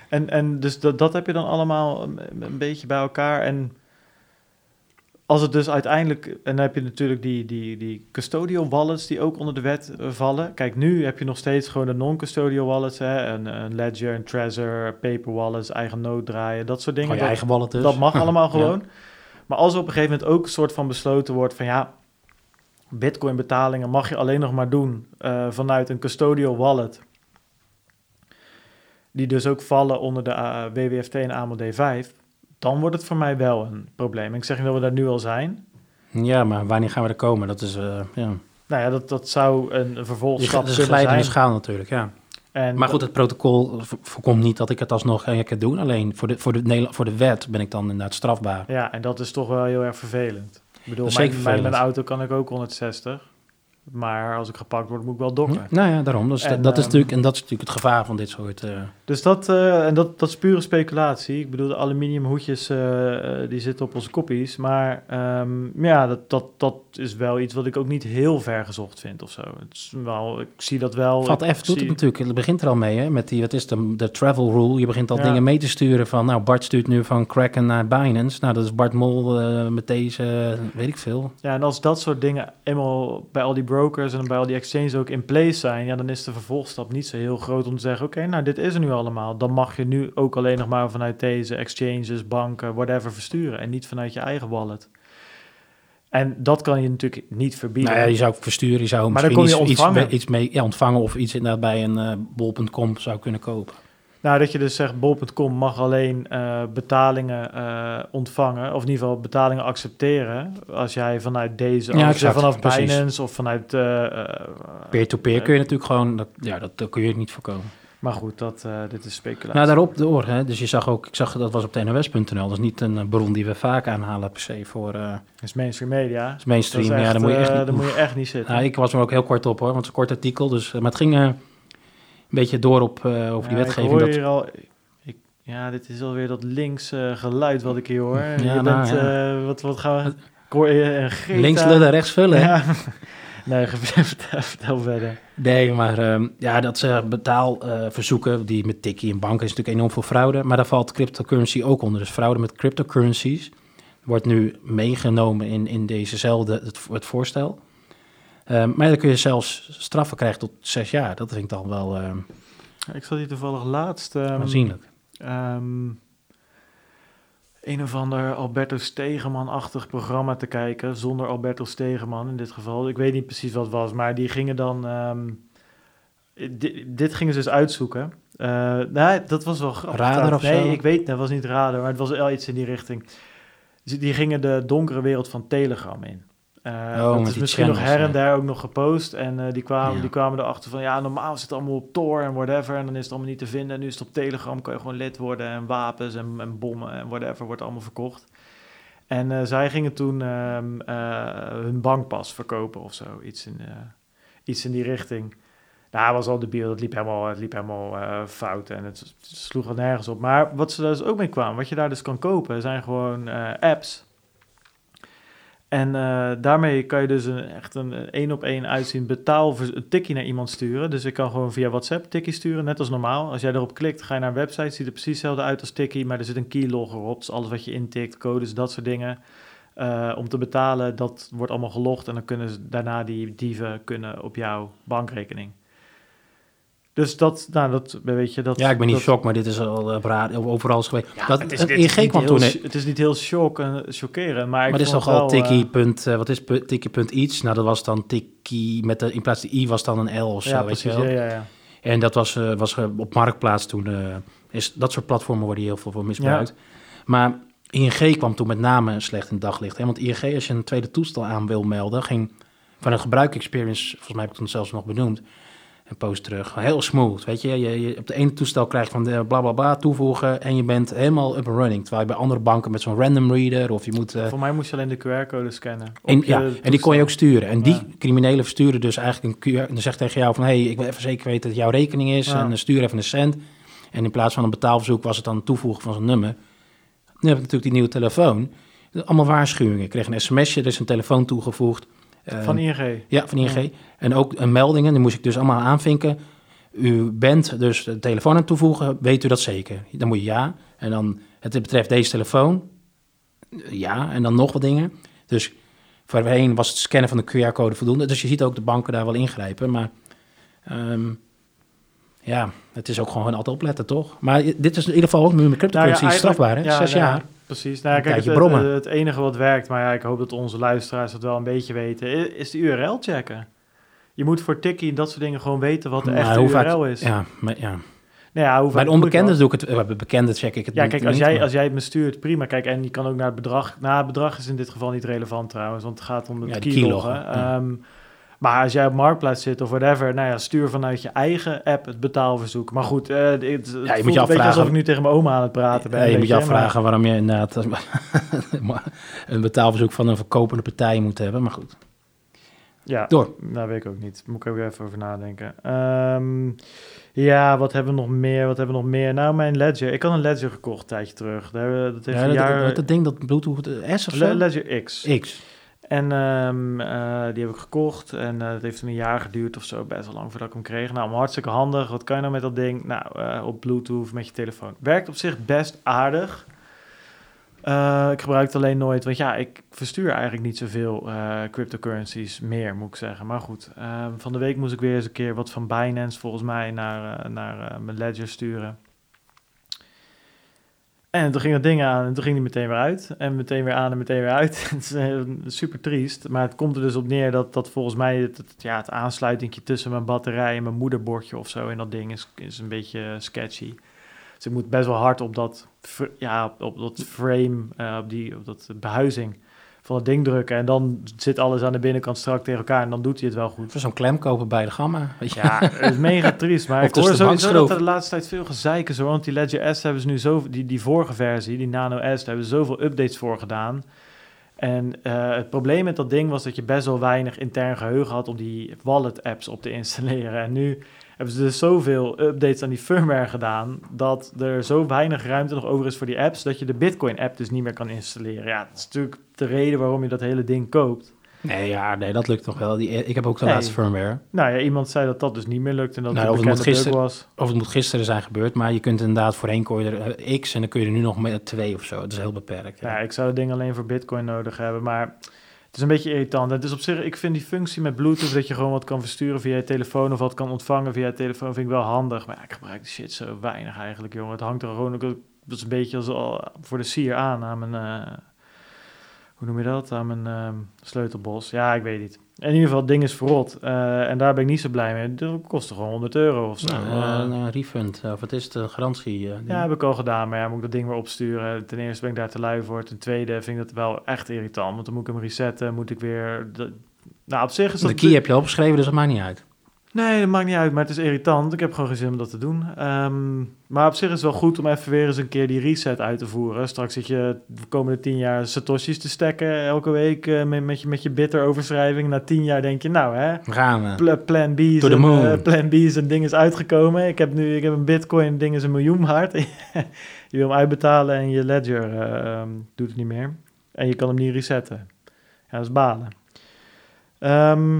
en, en dus dat, dat heb je dan allemaal een, een beetje bij elkaar. En als het dus uiteindelijk... En dan heb je natuurlijk die, die, die custodial wallets die ook onder de wet eh, vallen. Kijk, nu heb je nog steeds gewoon de non-custodial wallets. Hè? Een, een Ledger, een Trezor, paper wallets, eigen nood draaien, dat soort dingen. Je Dat- eigen wallet dus. dat mag allemaal Ja. gewoon. Maar als er op een gegeven moment ook een soort van besloten wordt van ja, bitcoin betalingen mag je alleen nog maar doen eh, vanuit een custodial wallet. Die dus ook vallen onder de eh, WWFT en AML D5. Dan wordt het voor mij wel een probleem. Ik zeg niet dat we daar nu al zijn. Ja, maar wanneer gaan we er komen? Dat is, eh ja. Nou ja, dat, dat zou een, een Het vervolgstap is een zijn. schaal natuurlijk, ja. En Maar goed, het protocol vo- voorkomt niet dat ik het alsnog ga kan doen. Alleen voor de, voor, de, voor de wet ben ik dan inderdaad strafbaar. Ja, en dat is toch wel heel erg vervelend. Ik bedoel, mijn, mijn auto kan ik ook 160. Maar als ik gepakt word, moet ik wel dokken. Nou ja, daarom. Dus En, dat, is ehm, natuurlijk, en dat is natuurlijk het gevaar van dit soort... eh, Dus dat, eh, en dat, dat is pure speculatie. Ik bedoel, de aluminium hoedjes eh, die zitten op onze koppies. Maar ehm, ja, dat, dat, dat is wel iets wat ik ook niet heel ver gezocht vind of zo. Het is wel, ik zie dat wel. Vat ik F doet zie- het natuurlijk. Het begint er al mee, hè? Met die, wat is de, de travel rule. Je begint al Ja. dingen mee te sturen van, nou, Bart stuurt nu van Kraken naar Binance. Nou, dat is Bart Mol met deze, weet ik veel. Ja, en als dat soort dingen eenmaal bij al die brokers en bij al die exchanges ook in place zijn, ja, dan is de vervolgstap niet zo heel groot om te zeggen: oké, nou, dit is er nu allemaal. Dan mag je nu ook alleen nog maar vanuit deze exchanges, banken, whatever versturen en niet vanuit je eigen wallet. En dat kan je natuurlijk niet verbieden. Nou ja, je zou versturen, je zou Maar dan misschien kon je iets, iets, mee ja, ontvangen of iets inderdaad bij een eh, bol.com zou kunnen kopen. Nou, dat je dus zegt, bol.com mag alleen eh, betalingen eh, ontvangen, of in ieder geval betalingen accepteren, als jij vanuit deze, Ja, exact, vanaf precies. Binance of vanuit... eh, Peer-to-peer kun je natuurlijk gewoon, dat, ja, dat, dat kun je niet voorkomen. Maar goed, dat, dit is speculatie. Nou, daarop door, hè. Dus je zag ook, ik zag dat was op tnos.nl. Dat is niet een bron die we vaak aanhalen per se voor is mainstream media. is mainstream. Dat is ja, dan moet je echt eh, niet... daar moet je echt niet zitten. Nou, ik was er ook heel kort op hoor, want het is een kort artikel. Dus, maar het ging beetje door op, eh, over die Ja, wetgeving. Ik hoor Dat, hier al, ik, ja, dit is alweer dat links eh, geluid wat ik hier hoor. Ja, je nou, bent, ja. eh, wat, wat gaan we... Ik hoor links lullen, rechts vullen. Ja. nee, vertel, verder. Nee, maar ehm, ja, dat ze betaalverzoeken die met Tikkie en banken is natuurlijk enorm veel fraude. Maar daar valt cryptocurrency ook onder. Dus fraude met cryptocurrencies wordt nu meegenomen in, in dezezelfde het, het voorstel. Ehm, maar dan kun je zelfs straffen krijgen tot zes jaar. Dat vind ik dan wel ehm Ik zat hier toevallig laatst... ehm, aanzienlijk. een of ander Alberto Stegeman-achtig programma te kijken, zonder Alberto Stegeman in dit geval. Ik weet niet precies wat het was, maar die gingen dan... ehm, di- dit gingen ze dus uitzoeken. Nee, dat was wel grappig. Radar of nee, zo? ik weet, dat was niet radar, maar het was wel iets in die richting. Die gingen de donkere wereld van Telegram in. Eh, Oh, dat is misschien nog her en daar ook nog gepost. En eh, die, kwamen, Ja. die kwamen erachter van... ja, normaal zit het allemaal op Tor en whatever... en dan is het allemaal niet te vinden. En nu is het op Telegram, kan je gewoon lid worden... en wapens en, en bommen en whatever wordt allemaal verkocht. En eh, zij gingen toen eh, hun bankpas verkopen of zo. Iets in, iets in die richting. Nou, het was al debiel. Het liep helemaal, het liep helemaal fout en het, het sloeg er nergens op. Maar wat ze daar dus ook mee kwamen... wat je daar dus kan kopen... zijn gewoon apps... En eh, daarmee kan je dus een, echt een één op één uitzien betaal een tikkie naar iemand sturen. Dus ik kan gewoon via WhatsApp tikkie sturen, net als normaal. Als jij erop klikt, ga je naar een website, ziet er precies hetzelfde uit als tikkie, maar er zit een keylogger op. Dus alles wat je intikt, codes, dat soort dingen. Eh, om te betalen, dat wordt allemaal gelogd en dan kunnen ze daarna die dieven kunnen op jouw bankrekening. Dus dat, nou, dat weet je, dat... Ja, ik ben niet dat, shock, maar dit is al raad, overal geweest. Ja, dat, het is, het het niet kwam heel, toen... Het is niet heel shock, en chockerend, maar ik Maar dit is toch al eh, tikkie punt, eh, wat is tikkie punt iets? Nou, dat was dan tikkie, met de, in plaats van de i was dan een L of zo, ja, weet je precies, wel. ja, ja, ja. En dat was, eh, was eh, op Marktplaats toen, eh, is, dat soort platformen worden hier heel veel voor misbruikt. Maar ING kwam toen met name slecht in daglicht. Hè? Want ING, als je een tweede toestel aan wil melden, ging van een gebruikexperience, volgens mij heb ik het toen zelfs nog benoemd, een post terug, heel smooth, weet je. je, je op de ene toestel krijg je van de bla bla bla toevoegen en je bent helemaal up and running. Terwijl je bij andere banken met zo'n random reader of je moet... eh, Voor mij moest je alleen de QR-code scannen. en, ja, en die kon je ook sturen. En die criminelen versturen dus eigenlijk een QR... En dan zegt tegen jou van... hé, hey, ik wil even zeker weten dat het jouw rekening is... Ja. en dan stuur even een cent. En in plaats van een betaalverzoek was het dan het toevoegen van zo'n nummer. Nu heb ik natuurlijk die nieuwe telefoon. Allemaal waarschuwingen. Ik kreeg een sms'je, er is een telefoon toegevoegd. Van Eh, ING. Ja, van ING. En ook een meldingen, die moest ik dus allemaal aanvinken. U bent dus de telefoon aan toevoegen, weet u dat zeker? Dan moet je ja. En dan, het betreft deze telefoon, ja. En dan nog wat dingen. Dus voorheen was het scannen van de QR-code voldoende. Dus je ziet ook de banken daar wel ingrijpen. Maar ehm, ja, het is ook gewoon altijd opletten, toch? Maar dit is in ieder geval ook nu met cryptocurrency Nou ja, eigenlijk- strafbaar, hè? ja, Zes nou ja, jaar. Precies. Nou, ja, kijk, het, enige wat werkt, maar ja, ik hoop dat onze luisteraars het wel een beetje weten, is de URL checken. Je moet voor Tikkie en dat soort dingen gewoon weten wat de Maar echte vaak- URL is. Ja, maar, ja. Nou ja, hoe Bij de doe ik onbekenden dat? doe ik het, bij bekenden check ik het Ja, kijk, als niet, jij, maar- als jij het me stuurt, prima. Kijk, en je kan ook naar het bedrag. Nou, het bedrag is in dit geval niet relevant trouwens, want het gaat om Ja, de keyloggen. keyloggen, ja. Ehm, Maar als jij op Marktplaats zit of whatever, nou ja, stuur vanuit je eigen app het betaalverzoek. Maar goed, eh, het, het je moet je afvragen- alsof ik nu tegen mijn oma aan het praten ben. Ja, je moet je maar- afvragen waarom je inderdaad een betaalverzoek van een verkopende partij moet hebben. Maar goed, Ja, door. Nou, weet ik ook niet. Moet ik ook even over nadenken. Ehm, ja, wat hebben we nog meer? Wat hebben we nog meer? Nou, mijn Ledger. Ik had een Ledger gekocht een tijdje terug. Dat heeft Ja, een dat, jaar... dat, dat ding dat Bluetooth S of zo? Ledger X. X. En ehm, eh, die heb ik gekocht. En eh het heeft een jaar geduurd of zo. Best wel lang voordat ik hem kreeg. Nou, hartstikke handig. Wat kan je nou met dat ding? Nou, eh, op Bluetooth met je telefoon. Werkt op zich best aardig. Ik gebruik het alleen nooit, want ja, ik verstuur eigenlijk niet zoveel cryptocurrencies meer, moet ik zeggen. Maar goed, eh, van de week moest ik weer eens een keer wat van Binance volgens mij naar, naar mijn Ledger sturen. En toen ging dat ding aan en toen ging die meteen weer uit. En meteen weer aan en meteen weer uit. het is eh, super triest. Maar het komt er dus op neer dat, dat volgens mij het, het- ja, het aansluitingje tussen mijn batterij en mijn moederbordje of zo in dat ding is, is een beetje sketchy. Dus ik moet best wel hard op dat, ja, op, op dat frame, eh, op, die, op dat behuizing van het ding drukken. En dan zit alles aan de binnenkant strak tegen elkaar en dan doet hij het wel goed. Voor zo'n klem kopen bij de Gamma. Weet je? Ja, het is mega triest. Maar Of ik hoor tussen de sowieso dat er de laatste tijd veel gezeik is. hoor. Want die Ledger S hebben ze nu zo... Die, die vorige versie, die Nano S, daar hebben ze zoveel updates voor gedaan. En eh, het probleem met dat ding was dat je best wel weinig intern geheugen had... om die wallet-apps op te installeren. En nu hebben ze dus zoveel updates aan die firmware gedaan... dat er zo weinig ruimte nog over is voor die apps... dat je de Bitcoin-app dus niet meer kan installeren. Ja, dat is natuurlijk de reden waarom je dat hele ding koopt. Nee, ja, nee, dat lukt nog wel. Die, ik heb ook de Nee. laatste firmware. Nou ja, iemand zei dat dat dus niet meer lukt en dat Nou, het het gisteren- was. Of het moet gisteren zijn gebeurd, maar je kunt inderdaad voorheen kon je er eh, X en dan kun je er nu nog met twee of zo. Het is heel beperkt. Ja, Ja. ik zou het ding alleen voor Bitcoin nodig hebben, maar het is een beetje irritant. Het is op zich, ik vind die functie met Bluetooth dat je gewoon wat kan versturen via je telefoon of wat kan ontvangen via je telefoon, vind ik wel handig. Maar ik gebruik die shit zo weinig eigenlijk, jongen. Het hangt er gewoon ook, is een beetje als al voor de sier aan aan mijn, eh, hoe noem je dat? Aan mijn ehm, sleutelbos. Ja, ik weet niet. In ieder geval, het ding is verrot. eh, en daar ben ik niet zo blij mee. Dat kostte gewoon 100 euro of zo. Nou, Eh, een, een refund, of wat is het, een garantie? eh, ja, heb ik al gedaan, maar ja, moet ik dat ding weer opsturen. Ten eerste ben ik daar te lui voor. Ten tweede vind ik dat wel echt irritant, want dan moet ik hem resetten, moet ik weer... De... Nou, op zich is dat... de key heb je opgeschreven, dus dat maakt niet uit. Nee, dat maakt niet uit, maar het is irritant. Ik heb gewoon geen zin om dat te doen. Ehm, maar op zich is het wel goed om even weer eens een keer die reset uit te voeren. Straks zit je de komende tien jaar satoshis te stekken elke week eh, met, met, je, met je bitter overschrijving. Na tien jaar denk je, nou hè, gaan we. Pla- plan B moon. eh, plan B is een ding is uitgekomen. Ik heb nu ik heb een bitcoin, ding is een miljoen waard. je wil hem uitbetalen en je ledger eh, ehm, doet het niet meer. En je kan hem niet resetten. Ja, dat is balen. Ehm,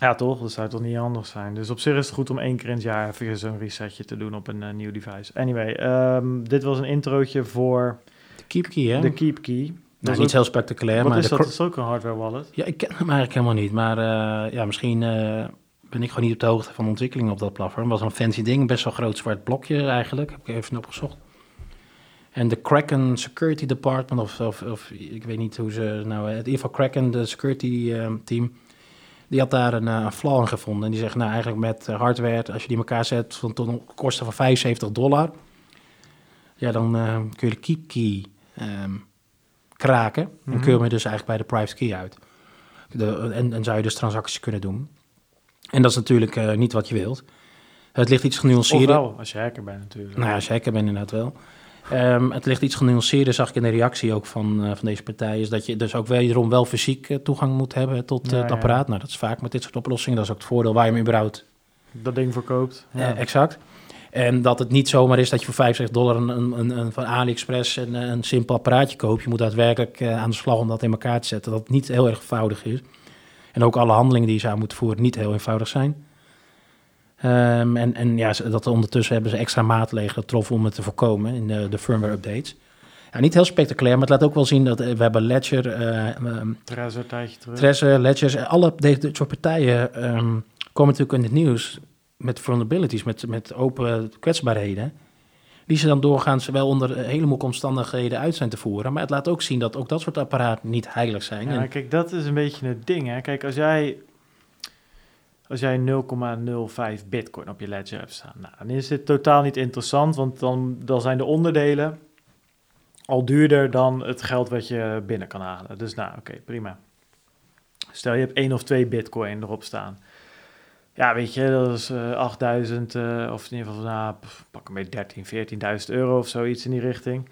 ja, toch? Dat zou toch niet anders zijn. Dus op zich is het goed om één keer in het jaar even zo'n resetje te doen op een eh, nieuw device. Anyway, ehm, dit was een introotje voor De keep key, hè? de Keep Key. Dat nou, is niet ook- heel spectaculair, wat maar is dat? is ook een hardware wallet. Ja, ik ken hem eigenlijk helemaal niet. Maar eh, ja, misschien eh, ben ik gewoon niet op de hoogte van de ontwikkelingen op dat platform. Het was een fancy ding, best wel groot zwart blokje eigenlijk. Heb ik even opgezocht. En de Kraken Security Department, of, of, of ik weet niet hoe ze nou... In ieder geval Kraken, de security team, die had daar een, eh, een flaw in gevonden. En die zegt, nou eigenlijk met eh, hardware, als je die in elkaar zet van tot een kosten van 75 dollar... Ja, dan eh, kun je de key ehm, kraken. En Mhm. kun je hem dus eigenlijk bij de private key uit. De, en, en zou je dus transacties kunnen doen. En dat is natuurlijk niet wat je wilt. Het ligt iets Of genuanceerder. wel, als je hacker bent natuurlijk. Nou ja, als je hacker bent inderdaad wel. Ehm, het ligt iets genuanceerder, zag ik in de reactie ook van, eh, van deze partij. Is dat je dus ook wederom wel fysiek eh, toegang moet hebben tot eh, Ja, het ja. apparaat. Nou, dat is vaak met dit soort oplossingen. Dat is ook het voordeel waar je hem überhaupt dat ding verkoopt. Ja. exact. En dat het niet zomaar is dat je voor 65 dollar een, een, een, van AliExpress een, een simpel apparaatje koopt. Je moet daadwerkelijk aan de slag om dat in elkaar te zetten. Dat het niet heel erg eenvoudig is. En ook alle handelingen die je zou moeten voeren niet heel eenvoudig zijn. Ehm, en, en ja, dat ondertussen hebben ze extra maatregelen getroffen om het te voorkomen in de, de firmware updates. Ja, niet heel spectaculair, maar het laat ook wel zien dat eh, we hebben Ledger, ehm, Trezor een tijdje terug. Trezor, Ledgers, alle deze soort partijen ehm, komen natuurlijk in het nieuws met vulnerabilities, met, met open kwetsbaarheden. Die ze dan doorgaans wel onder hele moeilijke omstandigheden uit zijn te voeren. Maar het laat ook zien dat ook dat soort apparaten niet heilig zijn. Ja, En- kijk, dat is een beetje het ding. Hè? Kijk, als jij, als jij 0,05 bitcoin op je ledger hebt staan, nou, dan is dit totaal niet interessant, want dan, dan zijn de onderdelen al duurder dan het geld wat je binnen kan halen. Dus nou, oké, prima. Stel je hebt één of twee bitcoin erop staan. Ja, weet je, dat is eh 8000 eh, of in ieder geval, nou, pak een beetje 13, 14.000 euro of zoiets in die richting.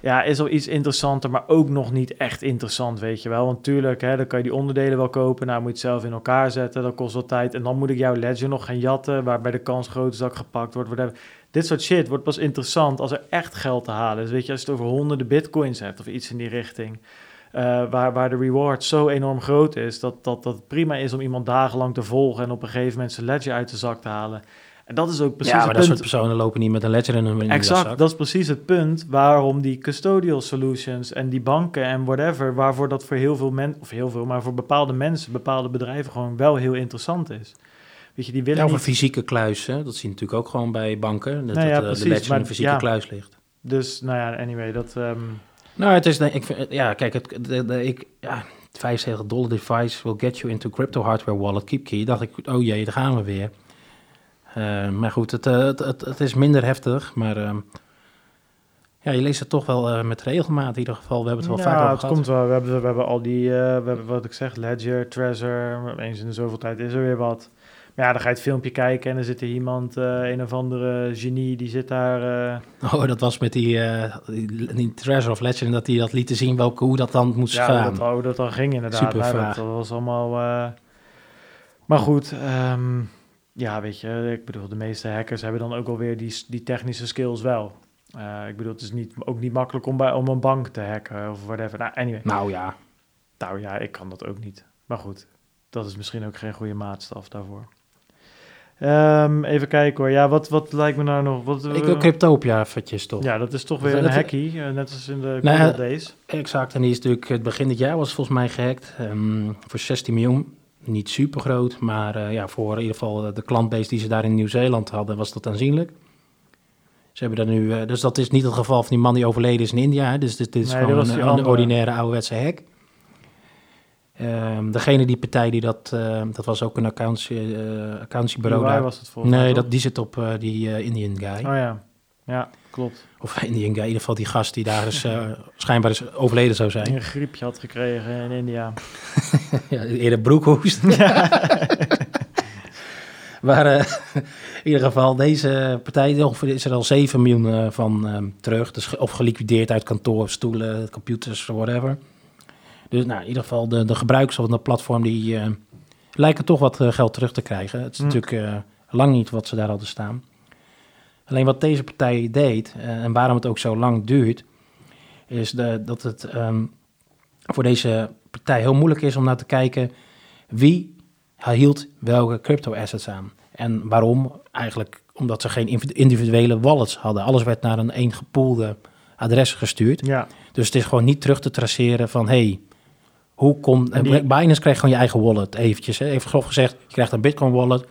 Ja, is al iets interessanter, maar ook nog niet echt interessant, weet je wel. Want tuurlijk, hè, dan kan je die onderdelen wel kopen. Nou, moet je het zelf in elkaar zetten. Dat kost wel tijd. En dan moet ik jouw ledger nog gaan jatten, waarbij de kans groot is dat ik gepakt wordt. Dit soort shit wordt pas interessant als er echt geld te halen is. Weet je, als je het over honderden bitcoins hebt of iets in die richting. eh, waar, waar de reward zo enorm groot is, dat, dat dat prima is om iemand dagenlang te volgen en op een gegeven moment zijn ledger uit de zak te halen. En dat is ook precies ja, maar het dat punt. soort personen lopen niet met een ledger in hun in Exact, jaszak. dat is precies het punt waarom die custodial solutions en die banken en whatever, waarvoor dat voor heel veel mensen, of heel veel, maar voor bepaalde mensen, bepaalde bedrijven gewoon wel heel interessant is. Weet je, die willen Ja, of een niet, fysieke kluis, hè? dat zie je natuurlijk ook gewoon bij banken. Dat, Nou ja, dat, eh, precies, de ledger in een fysieke ja. kluis ligt. dus nou ja, anyway, dat, ehm, Nou, het is, ik, vind- ja, kijk, het, de, de- ik, ja, 75 dollar device will get you into crypto hardware wallet keep key. Dacht ik, oh jee, daar gaan we weer. Eh, maar goed, het, eh, het, het, het is minder heftig, maar ehm, ja, je leest het toch wel eh, met regelmaat in ieder geval. We hebben het wel ja, vaak over het gehad. komt wel. We hebben, we hebben al die, eh, we hebben wat ik zeg, Ledger, Trezor, eens in de zoveel tijd is er weer wat. Maar ja, dan ga je het filmpje kijken en dan zit er iemand, eh, een of andere genie, die zit daar... eh, Oh, dat was met die, eh die, die Treasure of Legend, dat hij dat liet zien welke, hoe dat dan moest Ja, gaan. dat, hoe dat dan ging inderdaad. Super Nou, dat, was allemaal... eh, Maar goed, ehm, ja, weet je, ik bedoel, de meeste hackers hebben dan ook alweer die, die technische skills wel. Eh, ik bedoel, het is niet, ook niet makkelijk om, bij, om een bank te hacken of whatever. Nou, anyway. Nou ja, Nou ja, ik kan dat ook niet. Maar goed, dat is misschien ook geen goede maatstaf daarvoor. Ehm, even kijken hoor. Ja, wat, wat lijkt me nou nog? Wat, ik eh, wil Cryptopia eventjes toch. Ja, dat is toch weer Dat- een hackie, eh, net als in de Nou days. Exact, en die is natuurlijk het begin dit jaar was volgens mij gehackt ehm, voor 16 miljoen. Niet super groot, maar eh, ja, voor in ieder geval eh, de klantbase die ze daar in Nieuw-Zeeland hadden, was dat aanzienlijk. Ze hebben daar nu, eh, dus dat is niet het geval van die man die overleden is in India. Hè, dus dit, dit is Nee, dat gewoon een, een ordinaire ouderwetse hack. Ehm, degene die partij die dat, eh, dat was ook een accountancy, accountancybureau EY daar. was het mij, Nee, dat, die zit op die Indian guy. Oh ja, ja, klopt. Of Indian in ieder geval die gast die daar is, eh, schijnbaar is overleden zou zijn. Die een griepje had gekregen in India. Ja, eerder broekhoest. maar eh, in ieder geval, deze partij ongeveer is er al 7 miljoen eh, van ehm, terug. Dus, ge- of geliquideerd uit kantoor, stoelen, computers, whatever. Dus nou, in ieder geval, de, de gebruikers van dat platform die eh, lijken toch wat geld terug te krijgen. Het is Hm. natuurlijk eh, lang niet wat ze daar hadden staan. Alleen wat deze partij deed, eh, en waarom het ook zo lang duurt, is de, dat het ehm, voor deze partij heel moeilijk is om naar te kijken wie hield welke crypto-assets aan. En waarom? Eigenlijk omdat ze geen individuele wallets hadden. Alles werd naar een één gepoolde adres gestuurd. Ja, Dus het is gewoon niet terug te traceren van... hey, hoe komt... Die- Binance krijgt gewoon je eigen wallet eventjes. Hè? Even grof gezegd, je krijgt een Bitcoin wallet...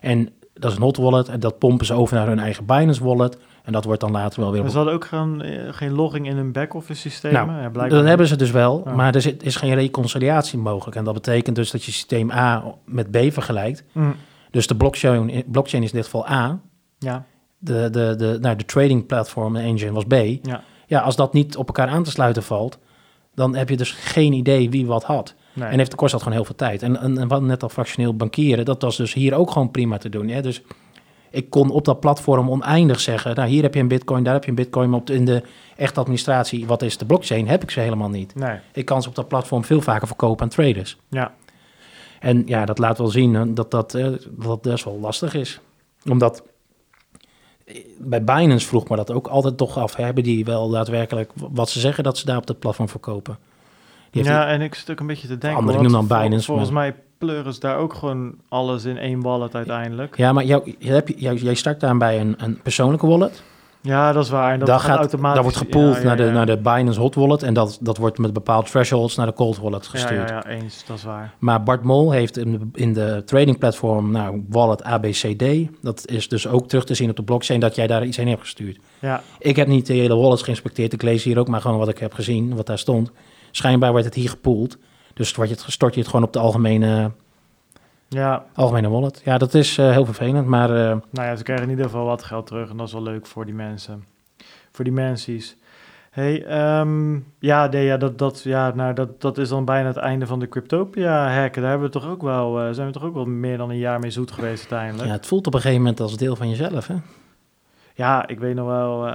en dat is een hot wallet... en dat pompen ze over naar hun eigen Binance wallet... en dat wordt dan later wel weer... maar ze hadden ook geen, eh, geen logging in hun back-office systemen. Nou, ja, dat hebben ze dus wel, Ja. maar er is geen reconciliatie mogelijk. En dat betekent dus dat je systeem A met B vergelijkt. Mm, Dus de blockchain, blockchain is in dit geval A. ja, De, de, de, nou, de trading platform engine was B. ja. Ja, als dat niet op elkaar aan te sluiten valt, dan heb je dus geen idee wie wat had. Nee. En heeft, kost dat gewoon heel veel tijd. En, en, en wat net al fractioneel bankieren, dat was dus hier ook gewoon prima te doen. Hè? Dus ik kon op dat platform oneindig zeggen, nou hier heb je een bitcoin, daar heb je een bitcoin, maar op de, in de echte administratie, wat is de blockchain, heb ik ze helemaal niet. nee, Ik kan ze op dat platform veel vaker verkopen aan traders. ja. En ja, dat laat wel zien hè, dat dat, eh, dat dat best wel lastig is. Omdat eh, bij Binance vroeg me dat ook altijd toch af. Hebben die wel daadwerkelijk wat ze zeggen dat ze daar op dat platform verkopen? Ja, en ik zit ook een beetje te denken. Noemen dan Binance, Volgens mij pleuren ze daar ook gewoon alles in één wallet uiteindelijk. Ja, maar jou, je hebt, jij, start daar bij een, een persoonlijke wallet. Ja, dat is waar. En dat daar, gaat, gaat, automatisch. daar wordt gepoeld ja, ja, naar, de, ja. naar de Binance Hot Wallet. En dat, dat wordt met bepaalde thresholds naar de Cold Wallet gestuurd. ja, ja, eens. Dat is waar. Maar Bart Mol heeft in de, in de trading platform, nou, wallet ABCD. Dat is dus ook terug te zien op de blockchain dat jij daar iets heen hebt gestuurd. Ja, Ik heb niet de hele wallets geïnspecteerd. Ik lees hier ook maar gewoon wat ik heb gezien, wat daar stond. Schijnbaar wordt het hier gepoeld. Dus wordt je het, stort je het gewoon op de algemene, ja. algemene wallet. Ja, dat is eh, heel vervelend. Maar eh, Nou ja, ze krijgen in ieder geval wat geld terug. En dat is wel leuk voor die mensen. Voor die mensies. Hey, ehm, ja, nee, ja, dat, dat, ja nou, dat, dat is dan bijna het einde van de Cryptopia-hacken. Daar hebben we toch ook wel, eh, zijn we toch ook wel meer dan een jaar mee zoet geweest uiteindelijk. Ja, het voelt op een gegeven moment als deel van jezelf, hè? Ja, ik weet nog wel,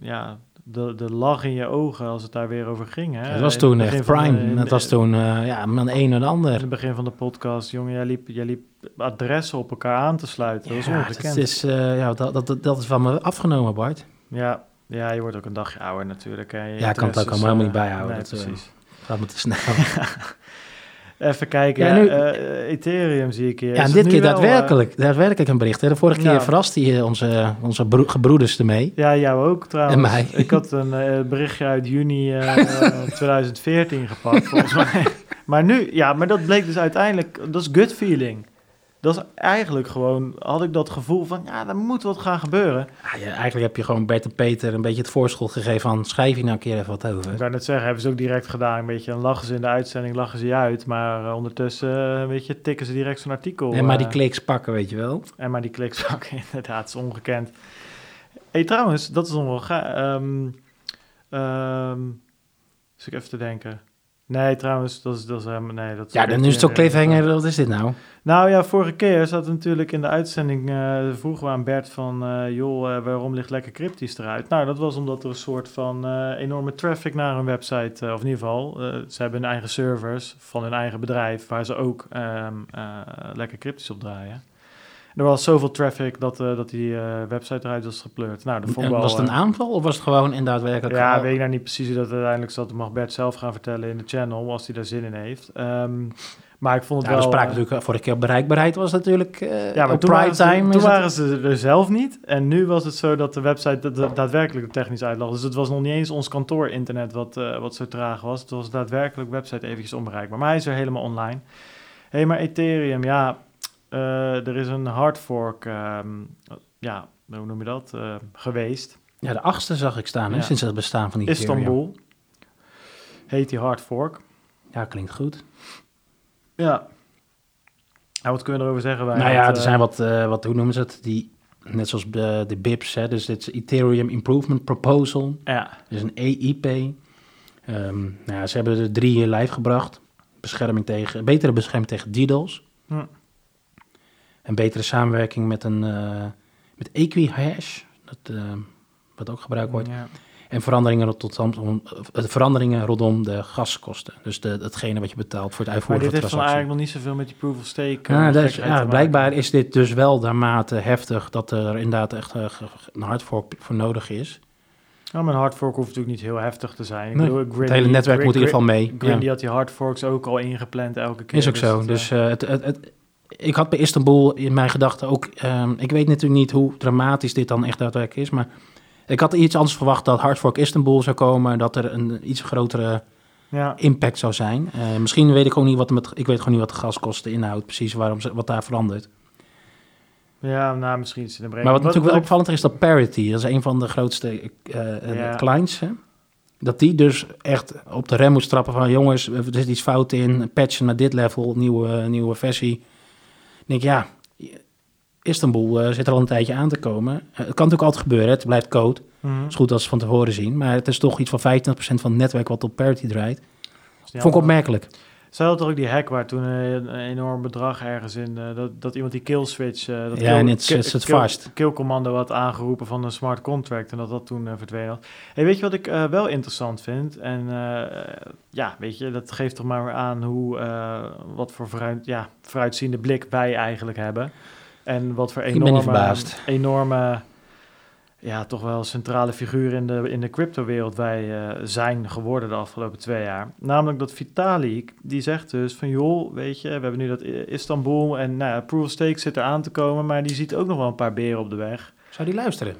ja, de, de lach in je ogen als het daar weer over ging. Hè? Het was toen echt prime. de- Het was toen, eh, ja, de een naar de In ander. het begin van de podcast, jongen, jij liep, jij liep adressen op elkaar aan te sluiten. Dat was ongekend. het is, eh, ja, dat, dat, dat is van me afgenomen, Bart. Ja, ja, je wordt ook een dagje ouder natuurlijk. hè. Je Ja, ik kan het ook allemaal is, niet eh, bijhouden, Nee, dat, eh, precies. Gaat me te snel. Even kijken. Ja, nu- Ethereum zie ik hier. Ja, en dit keer wel, eh, daadwerkelijk, daadwerkelijk een bericht. Hè? De vorige keer verraste je onze, onze bro- gebroeders ermee. Ja, jou ook trouwens. En mij. Ik had een eh, berichtje uit juni eh, eh, 2014 gepakt, volgens mij. Maar nu, ja, maar dat bleek dus uiteindelijk, dat is gut feeling. Dat is eigenlijk gewoon, had ik dat gevoel van, ja, er moet wat gaan gebeuren. Ja, ja, eigenlijk heb je gewoon Bert en Peter een beetje het voorschot gegeven van schrijf hier nou een keer even wat over. Ik wou net zeggen, hebben ze ook direct gedaan. Een beetje, dan lachen ze in de uitzending, lachen ze je uit. Maar eh, ondertussen, eh, weet je, tikken ze direct zo'n artikel. En maar die eh, kliks pakken, weet je wel. En maar die kliks ook, inderdaad, is ongekend. hey, trouwens, dat is nog wel ga. ehm ehm, zit ik even te denken. Nee, trouwens, dat is, dat is helemaal... Nee, dat Ja, dan nu is het ook cliffhanger. Wat is dit nou? Nou ja, vorige keer zat natuurlijk in de uitzending... eh vroegen we aan Bert van... eh, joh, eh, waarom ligt lekker cryptisch eruit? Nou, dat was omdat er een soort van enorme traffic naar hun website... of in ieder geval, ze hebben hun eigen servers van hun eigen bedrijf... waar ze ook ehm, eh, lekker cryptisch op draaien. Er was zoveel traffic dat, eh, dat die eh, website eruit was gepleurd. Nou, dat vond wel... was het een eh, aanval of was het gewoon in daadwerkelijk... ja, weet ik nou niet precies hoe dat uiteindelijk zat. Dat mag Bert zelf gaan vertellen in de channel, als hij daar zin in heeft. Ehm, maar ik vond het Ja, we wel... spraken natuurlijk vorige keer bereikbaarheid was natuurlijk ja, maar toen, prime waren ze, time. toen waren ze er zelf niet. En nu was het zo dat de website da- daadwerkelijk er technisch uitlag. Dus het was nog niet eens ons kantoor-internet wat, wat zo traag was. Het was daadwerkelijk website eventjes onbereikbaar. Maar hij is er helemaal online. Hé, hey, maar Ethereum, ja, er is een hard fork, ehm, ja, hoe noem je dat, eh, geweest. Ja, de achtste zag ik staan, hè, Ja. sinds het bestaan van die Ethereum. Istanbul. Heet die hard fork. Ja, klinkt goed. Ja. Nou, wat kunnen we erover zeggen? Wij nou ja, er eh, zijn wat, eh, wat, hoe noemen ze het? Die, net zoals de, de BIPs, hè, dus dit is Ethereum Improvement Proposal. Ja, Dus een EIP. Ehm, nou ja, ze hebben er drie live gebracht. Bescherming tegen, betere bescherming tegen DDoS. Hm. Een betere samenwerking met een uh, met Equihash, dat, uh, wat ook gebruikt wordt. Ja. En veranderingen rondom, veranderingen rondom de gaskosten. Dus de, datgene wat je betaalt voor het uitvoeren maar van dit de heeft van transactie. eigenlijk nog niet zoveel met die proof of stake. Dat is, ja, blijkbaar is dit dus wel daarmate heftig dat er inderdaad echt een hardfork voor nodig is. Ja, maar een hardfork hoeft natuurlijk niet heel heftig te zijn. Ik Nee, bedoel, Grindy, het hele netwerk moet in ieder geval mee. Grindy Ja. had die hardforks ook al ingepland elke keer. Is ook zo. Dus eh, uh, het, het, het, ik had bij Istanbul in mijn gedachten ook... Um, ik weet natuurlijk niet hoe dramatisch dit dan echt daadwerkelijk is, maar... Ik had iets anders verwacht dat Hardfork Istanbul zou komen, dat er een iets grotere ja. impact zou zijn. Uh, misschien weet ik ook niet wat met, ik weet gewoon niet wat de gaskosten inhoudt, precies waarom ze, wat daar verandert. Ja, nou misschien is het een. Maar wat, wat natuurlijk wel opvallend is, dat Parity, dat is een van de grootste uh, ja. clients, hè? dat die dus echt op de rem moet trappen van jongens, er zit iets fout in, patchen naar dit level, nieuwe, nieuwe versie. Ik denk ja, Istanbul uh, zit er al een tijdje aan te komen. Uh, het kan natuurlijk altijd gebeuren, het blijft code. Mhm. Het is goed als ze van tevoren zien. Maar het is toch iets van 25% van het netwerk wat op parity draait. Vond ik opmerkelijk. Ze hadden toch ook die hack waar toen een, een enorm bedrag ergens in... Uh, dat, dat iemand die kill switch... Uh, dat ja, en het is het vast. Kill commando had aangeroepen van een smart contract... en dat dat toen uh, verdwenen had. Hey, weet je wat ik wel interessant vind? En ja, weet je, dat geeft toch maar weer aan hoe... wat voor vooruit, ja, vooruitziende blik wij eigenlijk hebben. En wat voor enorme... enorme ja, toch wel centrale figuur in de, in de crypto-wereld wij uh, zijn geworden de afgelopen twee jaar. Namelijk dat Vitalik, die zegt dus van joh, weet je, we hebben nu dat Istanbul en nou ja, Proof of Stake zit er aan te komen, maar die ziet ook nog wel een paar beren op de weg. Zou die luisteren?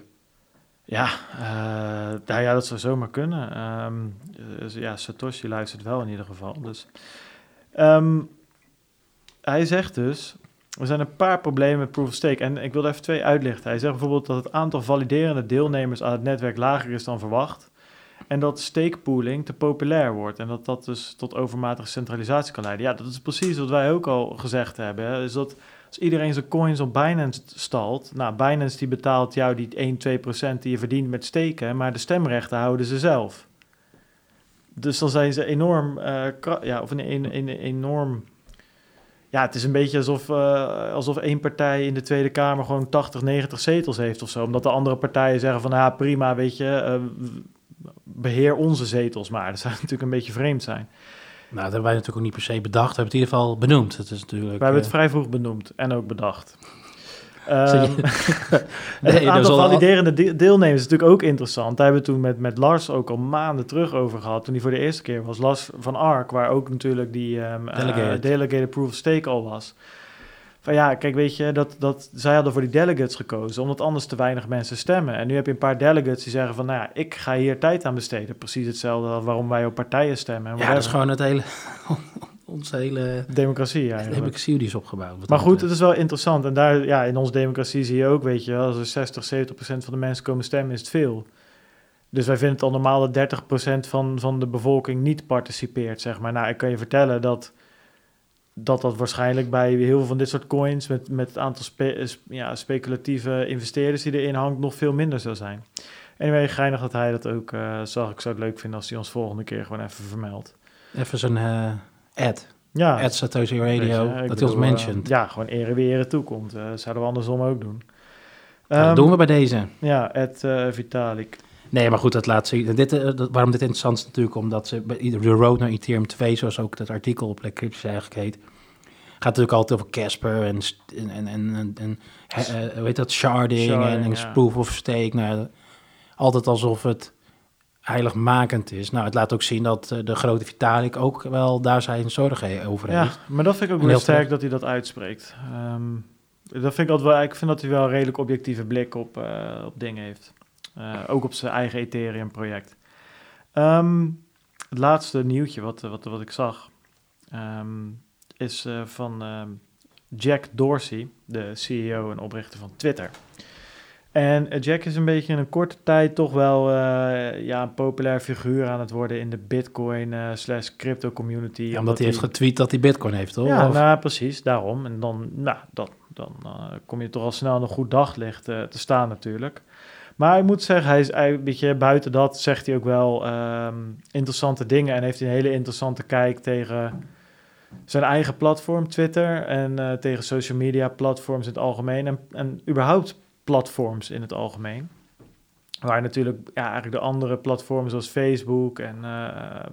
Ja, uh, nou ja, dat zou zomaar kunnen. Um, dus ja, Satoshi luistert wel in ieder geval. Dus. Um, hij zegt dus, er zijn een paar problemen met Proof of Stake. En ik wil er even twee uitlichten. Hij zegt bijvoorbeeld dat het aantal validerende deelnemers aan het netwerk lager is dan verwacht. En dat stakepooling te populair wordt. En dat dat dus tot overmatige centralisatie kan leiden. Ja, dat is precies wat wij ook al gezegd hebben. Hè. Is dat Als iedereen zijn coins op Binance stalt, nou, Binance die betaalt jou die 1, 2 procent die je verdient met steken, maar de stemrechten houden ze zelf. Dus dan zijn ze enorm, uh, ja, of een, een, enorm ja, het is een beetje alsof, uh, alsof één partij in de Tweede Kamer gewoon 80, 90 zetels heeft of zo. Omdat de andere partijen zeggen van, ja prima, weet je, uh, beheer onze zetels maar. Dat zou natuurlijk een beetje vreemd zijn. Nou, dat hebben wij natuurlijk ook niet per se bedacht. We hebben het in ieder geval benoemd. Het is natuurlijk, we hebben het eh, vrij vroeg benoemd en ook bedacht. Um, nee, het aantal validerende deelnemers is natuurlijk ook interessant. Daar hebben we toen met, met Lars ook al maanden terug over gehad. Toen hij voor de eerste keer was. Lars van Ark, waar ook natuurlijk die um, Delegated. Uh, Delegated Proof of Stake al was. Van ja, kijk, weet je, dat, dat, zij hadden voor die delegates gekozen, omdat anders te weinig mensen stemmen. En nu heb je een paar delegates die zeggen van, nou ja, ik ga hier tijd aan besteden. Precies hetzelfde waarom wij op partijen stemmen. Ja, dat is gewoon het hele onze hele democratie, ja. democratie die is opgebouwd. Maar goed, het is wel interessant. En daar, ja, in onze democratie zie je ook, weet je, als er 60, 70 procent van de mensen komen stemmen, is het veel. Dus wij vinden het al normaal dat 30 procent van, van de bevolking niet participeert, zeg maar. Nou, ik kan je vertellen dat dat, dat waarschijnlijk bij heel veel van dit soort coins, met, met het aantal ja, speculatieve investeerders die erin hangt, nog veel minder zou zijn. Anyway, geinig dat hij dat ook uh, zag. Ik zou het leuk vinden als hij ons volgende keer gewoon even vermeldt. Even uh, ad. Ja. Ad Satoshi Radio, dat hij ons mentioned. ja, gewoon ere wie ere toekomt. Uh, zouden we andersom ook doen. dat ehm, doen we bij deze. Ja, Ed uh, Vitalik. Nee, maar goed, dat laat zien. Dit, dat, waarom dit interessant is natuurlijk, omdat ze bij de road naar Ethereum 2, zoals ook dat artikel op Crypto eigenlijk heet, gaat natuurlijk altijd over Casper en, en, en, en, hoe heet dat, sharding, en proof of stake. Nou, altijd alsof het heiligmakend is. Nou, het laat ook zien dat uh, de grote Vitalik ook wel daar zijn zorgen over heeft. Ja, maar dat vind ik ook wel sterk dat hij dat uitspreekt. Um, dat vind ik altijd wel, ik vind dat hij wel een redelijk objectieve blik op, uh, op dingen heeft. Uh, ook op zijn eigen Ethereum-project. Um, het laatste nieuwtje wat, wat, wat ik zag um, is van Jack Dorsey, de CEO en oprichter van Twitter. En eh, Jack is een beetje in een korte tijd toch wel uh, ja, een populair figuur aan het worden in de Bitcoin uh, slash crypto community. Ja, omdat, hij heeft getweet dat hij Bitcoin heeft, toch? Ja, nou, precies, daarom. En dan, nou, dan, dan kom je toch al snel een goed daglicht te staan natuurlijk. Maar ik moet zeggen, hij is een beetje buiten dat, zegt hij ook wel ehm, interessante dingen. En heeft een hele interessante kijk tegen zijn eigen platform, Twitter. En tegen social media platforms in het algemeen. En, en überhaupt platforms in het algemeen. Waar natuurlijk ja, eigenlijk de andere platforms zoals Facebook en uh,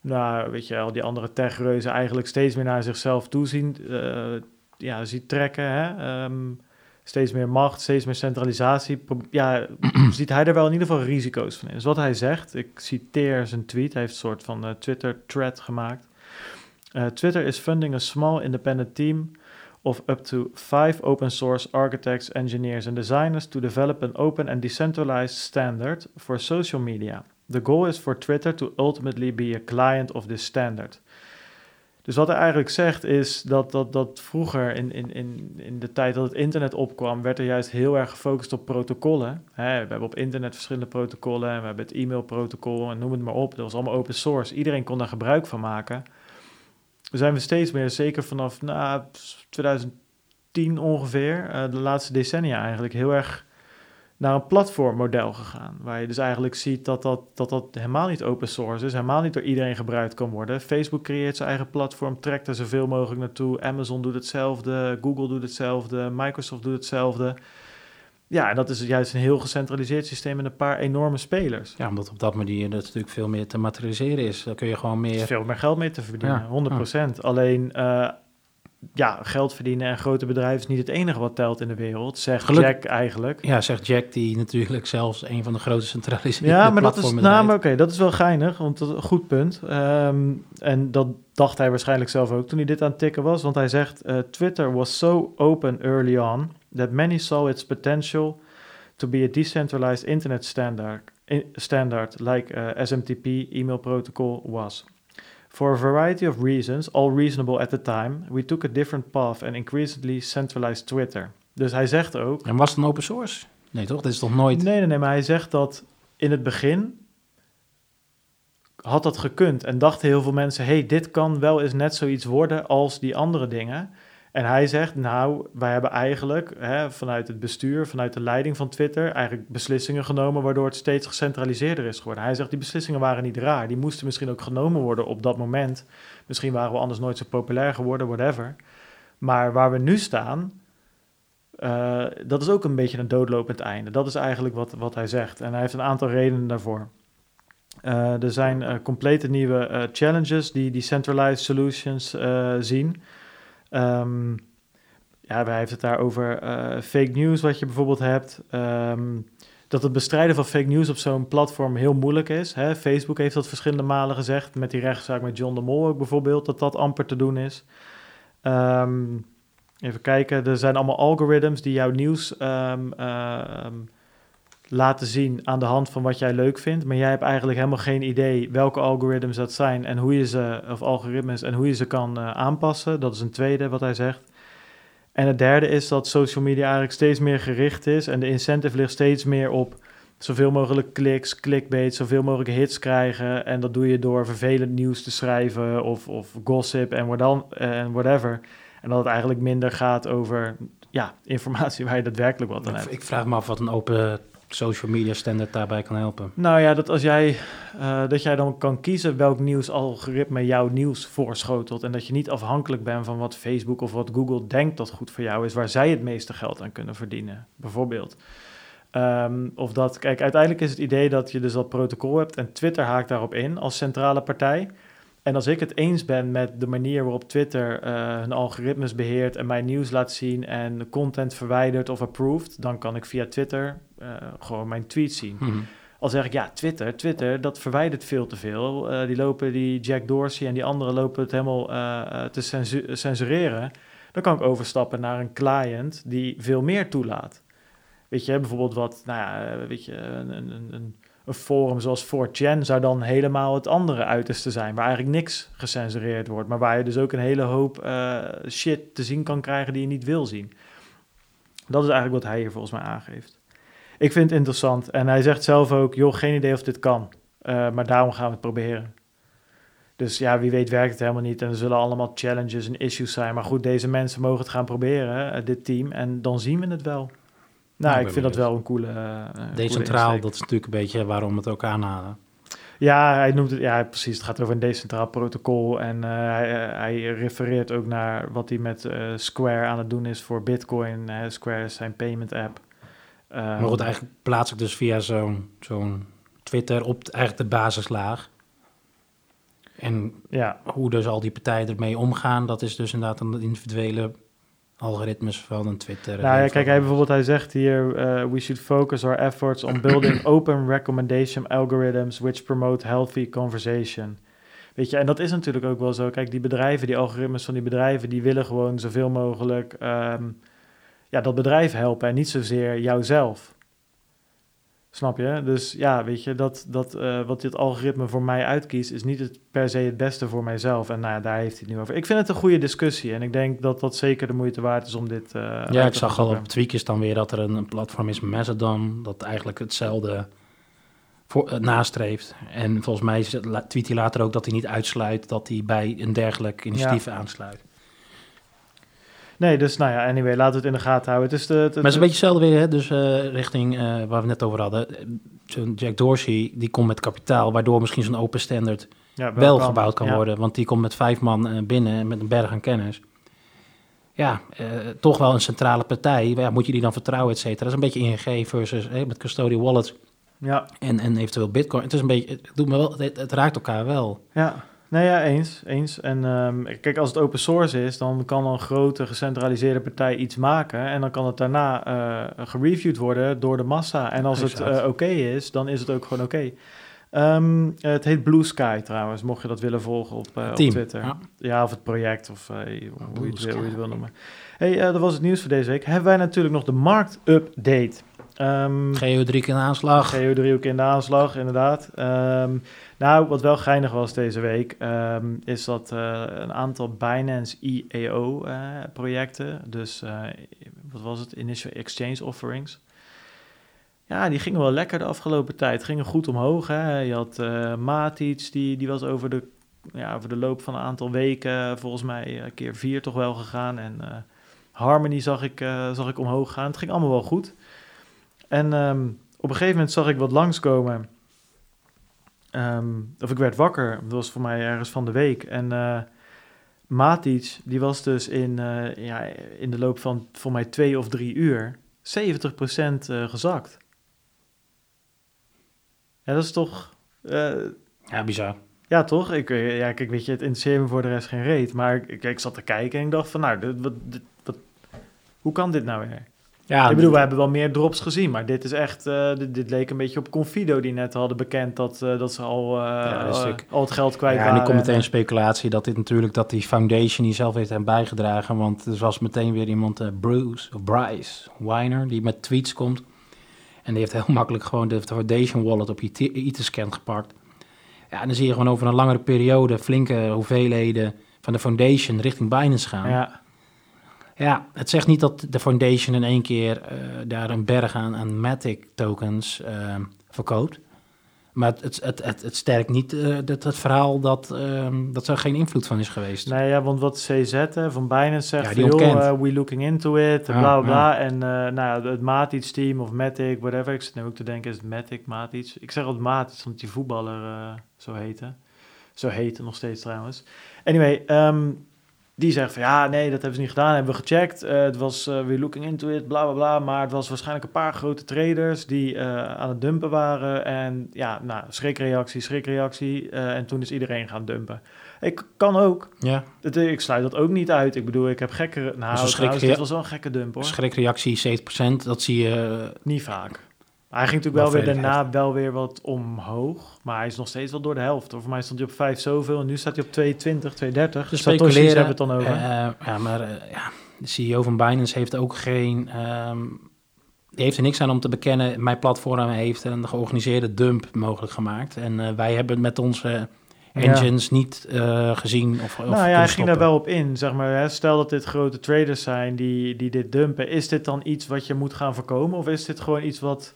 nou, weet je, al die andere techreuzen eigenlijk steeds meer naar zichzelf toe zien, uh, ja, ziet trekken. Hè? Um, steeds meer macht, steeds meer centralisatie. Ja, ziet hij er wel in ieder geval risico's van in. Dus wat hij zegt, ik citeer zijn tweet, hij heeft een soort van uh, Twitter-thread gemaakt. Uh, Twitter is funding a small independent team of up to five open source architects, engineers, and designers to develop an open and decentralized standard for social media. The goal is for Twitter to ultimately be a client of this standard. Dus wat hij eigenlijk zegt is dat, dat, dat vroeger in, in, in, in de tijd dat het internet opkwam, werd er juist heel erg gefocust op protocollen. We hebben op internet verschillende protocollen en we hebben het e-mailprotocol en noem het maar op. Dat was allemaal open source. Iedereen kon daar gebruik van maken zijn we steeds meer, zeker vanaf nou, 2010 ongeveer, uh, de laatste decennia eigenlijk, heel erg naar een platformmodel gegaan. Waar je dus eigenlijk ziet dat dat, dat dat helemaal niet open source is, helemaal niet door iedereen gebruikt kan worden. Facebook creëert zijn eigen platform, trekt er zoveel mogelijk naartoe. Amazon doet hetzelfde, Google doet hetzelfde, Microsoft doet hetzelfde. Ja, en dat is juist een heel gecentraliseerd systeem met een paar enorme spelers. Ja, omdat op dat manier dat natuurlijk veel meer te materialiseren is. Dan kun je gewoon meer... veel meer geld mee te verdienen, ja. 100%. Alleen, uh, ja, geld verdienen en grote bedrijven is niet het enige wat telt in de wereld, zegt Jack eigenlijk. Ja, zegt Jack, die natuurlijk zelfs een van de grote centraliseerde Ja, maar dat is, nou, oké, dat is wel geinig, want dat is een goed punt. Um, en dat dacht hij waarschijnlijk zelf ook toen hij dit aan het tikken was, want hij zegt, uh, Twitter was so open early on that many saw its potential to be a decentralized internet standard, standard like uh, SMTP email protocol was. For a variety of reasons, all reasonable at the time, we took a different path and increasingly centralized Twitter. Dus hij zegt ook. En was het een open source? Nee, toch? Dit is toch nooit. Nee, nee, nee, maar hij zegt dat in het begin had dat gekund en dachten heel veel mensen: hey, dit kan wel eens net zoiets worden als die andere dingen. En hij zegt, nou, wij hebben eigenlijk hè, vanuit het bestuur, vanuit de leiding van Twitter, eigenlijk beslissingen genomen waardoor het steeds gecentraliseerder is geworden. Hij zegt, die beslissingen waren niet raar. Die moesten misschien ook genomen worden op dat moment. Misschien waren we anders nooit zo populair geworden, whatever. Maar waar we nu staan, uh, dat is ook een beetje een doodlopend einde. Dat is eigenlijk wat, wat hij zegt. En hij heeft een aantal redenen daarvoor. Uh, er zijn uh, complete nieuwe challenges die decentralized solutions zien. Um, ja, hij heeft het daar over fake news, wat je bijvoorbeeld hebt. Um, dat het bestrijden van fake news op zo'n platform heel moeilijk is. Hè? Facebook heeft dat verschillende malen gezegd, met die rechtszaak met John de Mol ook bijvoorbeeld, dat dat amper te doen is. Um, Even kijken, er zijn allemaal algoritmes die jouw nieuws um, laten zien aan de hand van wat jij leuk vindt. Maar jij hebt eigenlijk helemaal geen idee welke algoritmes dat zijn en hoe je ze, of algoritmes, en hoe je ze kan uh, aanpassen. Dat is een tweede wat hij zegt. En het derde is dat social media eigenlijk steeds meer gericht is en de incentive ligt steeds meer op zoveel mogelijk kliks, clickbait, zoveel mogelijk hits krijgen. En dat doe je door vervelend nieuws te schrijven of, of gossip en whatever. En dat het eigenlijk minder gaat over ja, informatie waar je daadwerkelijk wat aan hebt. Ik vraag me af wat een open social media standaard daarbij kan helpen. Nou ja, dat als jij uh, dat jij dan kan kiezen welk nieuwsalgoritme jouw nieuws voorschotelt. En dat je niet afhankelijk bent van wat Facebook of wat Google denkt dat goed voor jou is, waar zij het meeste geld aan kunnen verdienen, bijvoorbeeld. Um, of dat, kijk, uiteindelijk is het idee dat je dus dat protocol hebt en Twitter haakt daarop in als centrale partij. En als ik het eens ben met de manier waarop Twitter uh, hun algoritmes beheert en mijn nieuws laat zien en content verwijdert of approved, dan kan ik via Twitter uh, gewoon mijn tweets zien. Mm Al zeg ik ja, Twitter, Twitter, dat verwijdert veel te veel. Uh, die lopen, die Jack Dorsey en die anderen lopen het helemaal te censu censureren. Dan kan ik overstappen naar een client die veel meer toelaat. Weet je, bijvoorbeeld wat, nou ja, weet je, een, een, een een forum zoals 4chan zou dan helemaal het andere uiterste zijn, waar eigenlijk niks gecensureerd wordt, maar waar je dus ook een hele hoop uh, shit te zien kan krijgen die je niet wil zien. Dat is eigenlijk wat hij hier volgens mij aangeeft. Ik vind het interessant en hij zegt zelf ook, joh, geen idee of dit kan, uh, maar daarom gaan we het proberen. Dus ja, wie weet werkt het helemaal niet en er zullen allemaal challenges en issues zijn. Maar goed, deze mensen mogen het gaan proberen, uh, dit team, en dan zien we het wel. Nou, ik vind dat wel een coole. Uh, Decentraal, dat is natuurlijk een beetje waarom we het ook aanhalen. Ja, hij noemt het, ja, precies. Het gaat over een decentraal protocol. En uh, hij, uh, hij, refereert ook naar wat hij met uh, Square aan het doen is voor Bitcoin. Square is zijn payment app. maar goed, eigenlijk plaats ik dus via zo'n zo'n Twitter op eigenlijk de basislaag. En ja. hoe dus al die partijen ermee omgaan, dat is dus inderdaad een individuele algoritmes van een Twitter. Nou ja, kijk, hij bijvoorbeeld, hij zegt hier, uh, we should focus our efforts on building open recommendation algorithms which promote healthy conversation. Weet je, en dat is natuurlijk ook wel zo. Kijk, die bedrijven, die algoritmes van die bedrijven, die willen gewoon zoveel mogelijk um, ja, dat bedrijf helpen en niet zozeer jouzelf. Snap je? Dus ja, weet je, dat, dat, uh, wat dit algoritme voor mij uitkiest, is niet het, per se het beste voor mijzelf. En nou ja, daar heeft hij het nu over. Ik vind het een goede discussie en ik denk dat dat zeker de moeite waard is om dit. Uh, ja, ik zag al op tweakjes dan weer dat er een, een platform is, Macedon, dat eigenlijk hetzelfde voor, uh, nastreeft. En volgens mij tweet hij later ook dat hij niet uitsluit dat hij bij een dergelijk initiatief ja. aansluit. Nee, dus nou ja, anyway, laten we het in de gaten houden. Het is de, de, maar het is een beetje hetzelfde weer, hè? dus uh, richting uh, waar we net over hadden. Zo'n Jack Dorsey, die komt met kapitaal, waardoor misschien zo'n open standard ja, wel, gebouwd kan ja. worden. Want die komt met vijf man uh, binnen met een berg aan kennis. Ja, toch wel een centrale partij. Ja, moet je die dan vertrouwen, et cetera? Dat is een beetje ING versus met custodial wallets. Ja. En, en eventueel bitcoin. Het is een beetje, het, doet me wel, het, het raakt elkaar wel. Ja. Nee, ja, eens. eens. En um, kijk, als het open source is, dan kan een grote gecentraliseerde partij iets maken. En dan kan het daarna uh, gereviewd worden door de massa. En als het uh, oké okay is, dan is het ook gewoon oké. Okay. Um, het heet Blue Sky trouwens, mocht je dat willen volgen op, uh, op Twitter. Ja. ja. of het project, of hoe, je het wil, hoe je het wil noemen. hey, dat was het nieuws voor deze week. Hebben wij natuurlijk nog de marktupdate. Um, GO3 in de aanslag. GO3 ook in de aanslag, inderdaad. Um, nou, wat wel geinig was deze week, um, is dat uh, een aantal Binance EAO-projecten, uh, dus uh, wat was het, Initial Exchange Offerings, ja, die gingen wel lekker de afgelopen tijd, gingen goed omhoog. Hè? Je had Matic, die, die was over de ja, over de loop van een aantal weken volgens mij een keer vier toch wel gegaan. En eh, Harmony zag ik, eh, zag ik omhoog gaan. Het ging allemaal wel goed. En ehm, op een gegeven moment zag ik wat langskomen. Ehm, of ik werd wakker. Dat was voor mij ergens van de week. En eh Matic, die was dus in, eh, ja, in de loop van voor mij twee of drie uur 70% eh, gezakt. Ja, dat is toch... Ja, bizar. ja, toch? Ik, ja, kijk, weet je, het interesseert me voor de rest geen reet. Maar ik, ik zat te kijken en ik dacht van, nou, dit, wat, dit, wat, hoe kan dit nou weer? Ja, ik bedoel, we hebben wel meer drops gezien, maar dit is echt, eh, dit, dit leek een beetje op Confido, die net hadden bekend dat, eh, dat ze al, eh, Ja, dat is natuurlijk- al het geld kwijt ja, en waren. nu komt meteen een speculatie dat dit natuurlijk dat die foundation die zelf heeft hem bijgedragen. Want er was meteen weer iemand, Bruce of Bryce Weiner, die met tweets komt. En die heeft heel makkelijk gewoon de foundation wallet op je IT-scan gepakt. Ja, en dan zie je gewoon over een langere periode flinke hoeveelheden van de foundation richting Binance gaan. Ja, Ja, het zegt niet dat de foundation in één keer eh, daar een berg aan, aan Matic tokens eh, verkoopt. Maar het, het, het, het, het sterkt niet eh, dat het verhaal dat, ehm, dat er geen invloed van is geweest. nee, ja, want wat CZ van Binance zegt, Ja, joh, eh, we looking into it, Ja, bla bla bla. En eh, nou, ja, het Matic team of Matic, whatever. Ik zit nu ook te denken, is het Matic, Matic? Ik zeg altijd Matic, omdat die voetballer eh, zo heette. Zo heette nog steeds trouwens. Anyway, ehm, die zegt van ja, nee, dat hebben ze niet gedaan. Hebben we gecheckt. Eh, het was eh we looking into it, bla bla bla. Maar het was waarschijnlijk een paar grote traders die eh, aan het dumpen waren. En ja, nou, schrikreactie, schrikreactie. En toen is iedereen gaan dumpen. Ik kan ook. Ja, Het, ik sluit dat ook niet uit. Ik bedoel, ik heb gekkere... Nou, schrik- trouwens, dit was wel een gekke dump hoor. schrikreactie 70%, dat zie je... Niet vaak. Maar hij ging natuurlijk wel Wel weer daarna wel weer wat omhoog. Maar hij is nog steeds wel door de helft. Of voor mij stond hij op 5 zoveel. En nu staat hij op 220, 230. Te Satoshis speculeren. hebben we het dan over. eh, ja, maar eh, ja, de CEO van Binance heeft ook geen... ehm, die heeft er niks aan om te bekennen. Mijn platform heeft een georganiseerde dump mogelijk gemaakt. En eh, wij hebben het met onze engines niet gezien of, of nou ja, hij ging daar wel op in. Zeg maar, hè. Stel dat dit grote traders zijn die, die dit dumpen. Is dit dan iets wat je moet gaan voorkomen? Of is dit gewoon iets wat...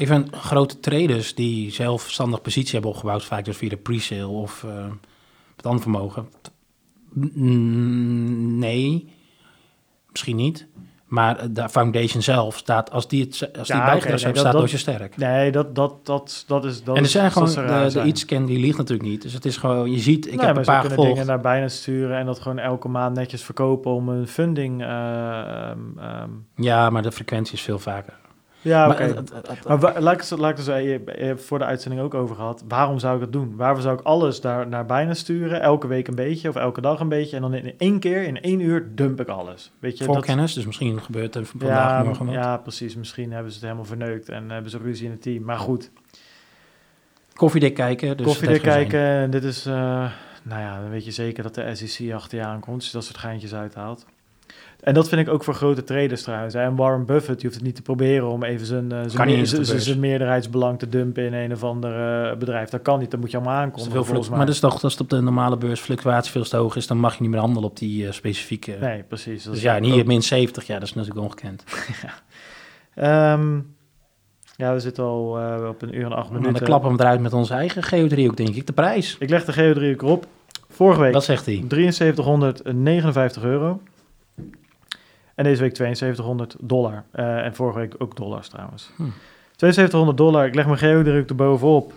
Ik vind grote traders die zelfstandig positie hebben opgebouwd, vaak dus via de pre-sale of eh het andere vermogen. Mm, Nee, misschien niet. Maar de foundation zelf staat, als die, het, als die Ja, nee, dat- staat dat- Doosje sterk. Nee, dat, dat, dat, dat is... Dat en er zijn gewoon, de, de zijn. e-scan die ligt natuurlijk niet. Dus het is gewoon, je ziet, ik Nee, heb een paar kunnen gevolgd. dingen naar bijna sturen en dat gewoon elke maand netjes verkopen om een funding. eh, ehm, ehm, Ja, maar de frequentie is veel vaker. Ja, Maar, oké. laat ik het laat ik het zo, je, je hebt het voor de uitzending ook over gehad. Waarom zou ik dat doen? Waarom zou ik alles daar naar bijna sturen? Elke week een beetje of elke dag een beetje. En dan in één keer, in één uur, dump ik alles. Weet je, dat, dus misschien gebeurt er vandaag ja, morgen wat. ja, precies. Misschien hebben ze het helemaal verneukt en hebben ze ruzie in het team. Maar goed, Koffiedik kijken. Dus koffiedik kijken. En dit is, eh, nou ja, dan weet je zeker dat de SEC achter je aankomt. Dus dat soort geintjes uithaalt. En dat vind ik ook voor grote traders trouwens. En Warren Buffett, je hoeft het niet te proberen om even zijn, eh, zijn, meerderheidsbelang te dumpen in een of ander eh, bedrijf. Dat kan niet, dat moet je allemaal aankomen. veel volgens mij. maar dat is toch als het op de normale beurs fluctuatie veel te hoog is, dan mag je niet meer handelen op die eh, specifieke. Nee, precies. dus ja, en hier ook- min 70, ja, dat is natuurlijk ongekend. Ehm, ja, we zitten al eh, op een uur en acht dan minuten. klappen we eruit met onze eigen geodriehoek, denk ik. De prijs. Ik leg de geodriehoek op. Vorige week Wat zegt hij? 7359 euro. En deze week 7200 dollar. Eh, en vorige week ook dollars trouwens. Hm. 7200 dollar. Ik leg mijn geodriehoek erbovenop.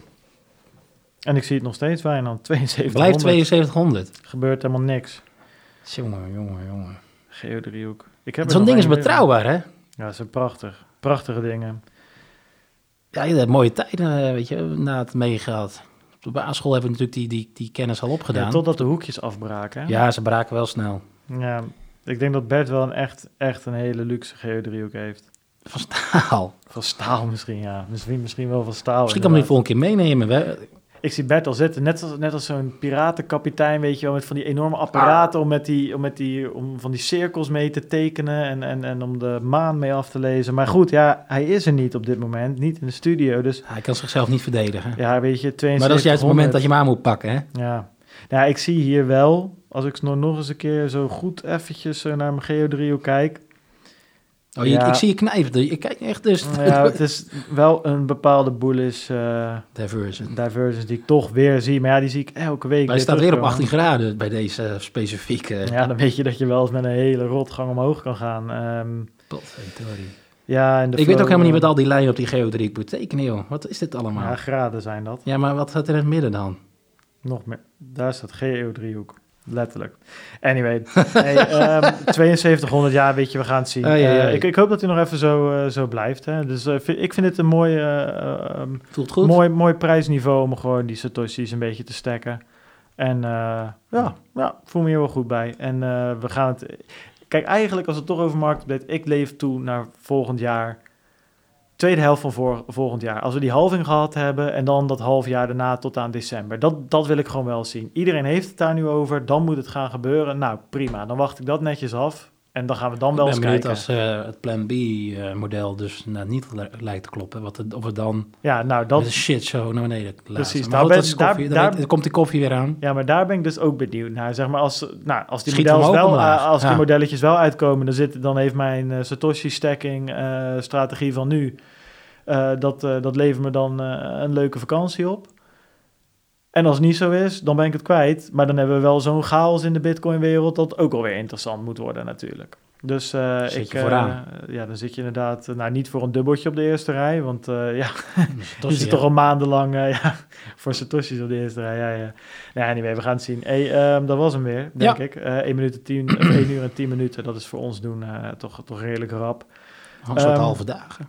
En ik zie het nog steeds weinig. 7200. Blijft 7200. Gebeurt helemaal niks. Jongen, jongen, jongen. Geodriehoek. Ik heb er Zo'n ding is betrouwbaar, hè? Ja, ze zijn prachtig. Prachtige dingen. Ja, je hebt mooie tijden, eh, weet je, na het meegehad. Op de basisschool hebben we natuurlijk die, die, die kennis al Ja, opgedaan. Ja, totdat de hoekjes afbraken. hè? ze braken wel snel. Ja, ik denk dat Bert wel een echt, echt een hele luxe geodriehoek heeft. Van staal. Van staal misschien, ja. Misschien, misschien wel van staal. Misschien kan we die inderdaad. volgende keer meenemen. We, Ik zie Bert al zitten, net als, net als zo'n piratenkapitein, weet je wel, met van die enorme apparaten om, met die, om, met die, om van die cirkels mee te tekenen en, en, en om de maan mee af te lezen. Maar goed, ja, hij is er niet op dit moment, niet in de studio, dus hij kan zichzelf niet verdedigen. ja, weet je, 7200. maar dat is juist het moment dat je hem aan moet pakken, hè? Ja. Ja, ik zie hier wel, als ik nog, nog eens een keer zo goed eventjes eh, naar mijn geodriehoek kijk, Oh, je, Ja. ik zie je knijpen. Ik kijk echt dus. Ja, het is wel een bepaalde bullish eh Diversion. divergence die ik toch weer zie. Maar ja, die zie ik elke week Wij staan weer op terugkomen. 18 graden bij deze eh, specifieke... Ja, dan weet je dat je wel eens met een hele rotgang omhoog kan gaan. Potverdorie. ja, en de Ik weet ook helemaal niet wat al die lijnen op die geodriek betekenen, joh. Wat is dit allemaal? Ja, Ja, graden zijn dat. maar wat staat er in het midden dan? Nog meer. Daar staat GEO-driehoek. Letterlijk. Anyway, hey, ehm, 7200 jaar, weet je, we gaan het zien. Ja, ja, Eh, ik, ik hoop dat hij nog even zo, eh, zo blijft. Hè. Dus eh, vind- ik vind het een mooi, eh, ehm, Voelt goed? mooi, mooi prijsniveau om gewoon die Satoshi's een beetje te stacken. En ja, ja, voel me hier wel goed bij. En we gaan het... Kijk, eigenlijk als het toch over marktupdate... Ik leef toe naar volgend jaar... Tweede helft van vor- volgend jaar. Als we die halving gehad hebben... en dan dat half jaar daarna tot aan december. Dat, dat wil ik gewoon wel zien. Iedereen heeft het daar nu over. Dan moet het gaan gebeuren. Nou, prima. Dan wacht ik dat netjes af. En dan gaan we dan wel eens kijken. als eh, het plan B-model dus nou, niet li- lijkt te kloppen. Wat het, of het dan Ja, nou, dat, shit show naar beneden. Precies, daar ben- koffie. daar- Dan daar- komt die koffie weer aan. Ja, maar daar ben ik dus ook benieuwd naar. Zeg maar als, nou, als die, models ook wel, eh, als die modelletjes wel uitkomen, dan, zit, dan heeft mijn eh, Satoshi stacking eh, strategie van nu, eh, dat, eh, dat levert me dan eh, een leuke vakantie op. En als het niet zo is, dan ben ik het kwijt. Maar dan hebben we wel zo'n chaos in de Bitcoin-wereld dat ook alweer interessant moet worden natuurlijk. Dus eh, Zit ik, eh, ja, dan zit je inderdaad, eh, nou niet voor een dubbeltje op de eerste rij, want eh, ja, je zit toch al maandenlang eh, ja, voor Satoshi's op de eerste rij. Ja, ja. Nou, anyway, we gaan het zien. Hey, ehm, dat was hem weer, denk Ja. ik. Eh 1, minuut en 10, of 1 uur en 10 minuten, dat is voor ons doen eh, toch, toch redelijk rap. Een soort Ehm, halve dagen.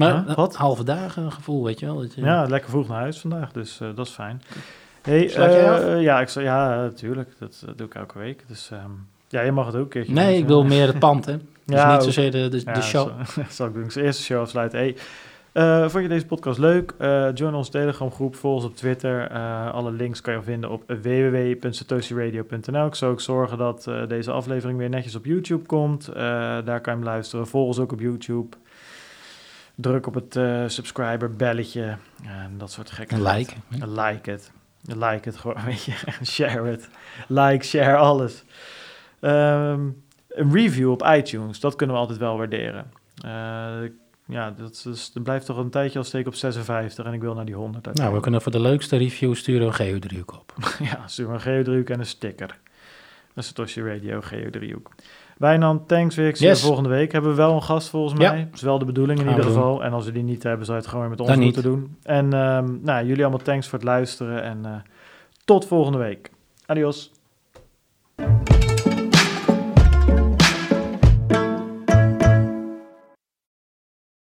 Maar eh, Wat? halve dagen gevoel, weet je wel. Dat je, Ja, lekker vroeg naar huis vandaag, dus eh, dat is fijn. Hey, eh, ja, ik, ja, natuurlijk. Dat, dat doe ik elke week. Dus ehm, ja, je mag het ook een keertje doen, Nee, ik zo. wil meer het pand, hè. Dus Ja, niet zozeer de, de, Ja, de show. Zal, zal ik doen. Ik zal eerst de show afsluiten. Hey, vond je deze podcast leuk? Join onze Telegram groep, volg ons op Twitter. Alle links kan je vinden op www.satoshiradio.nl. Ik zal ook zorgen dat deze aflevering weer netjes op YouTube komt. Daar kan je hem luisteren. Volg ons ook op YouTube. Druk op het eh, subscriber belletje en dat soort gekke like. Like het. Like het gewoon, weet je. Share het. Like, share, alles. Ehm, een review op iTunes, dat kunnen we altijd wel waarderen. Eh, ja, dat, is, dat blijft toch een tijdje al steken op 56 en ik wil naar die 100. Nou, we kunnen voor de leukste review sturen een geodriehoek op. Ja, stuur een geodriehoek en een sticker. Een Satoshi Radio geodriehoek. Wijnand, thanks weer. Ik zie je Yes. volgende week. Hebben we wel een gast volgens Ja. mij. Dat is wel de bedoeling in ieder doen. geval. En als we die niet hebben, zou je het gewoon weer met ons Dan niet. moeten doen. En ehm, nou, jullie allemaal thanks voor het luisteren. En eh, tot volgende week. Adios.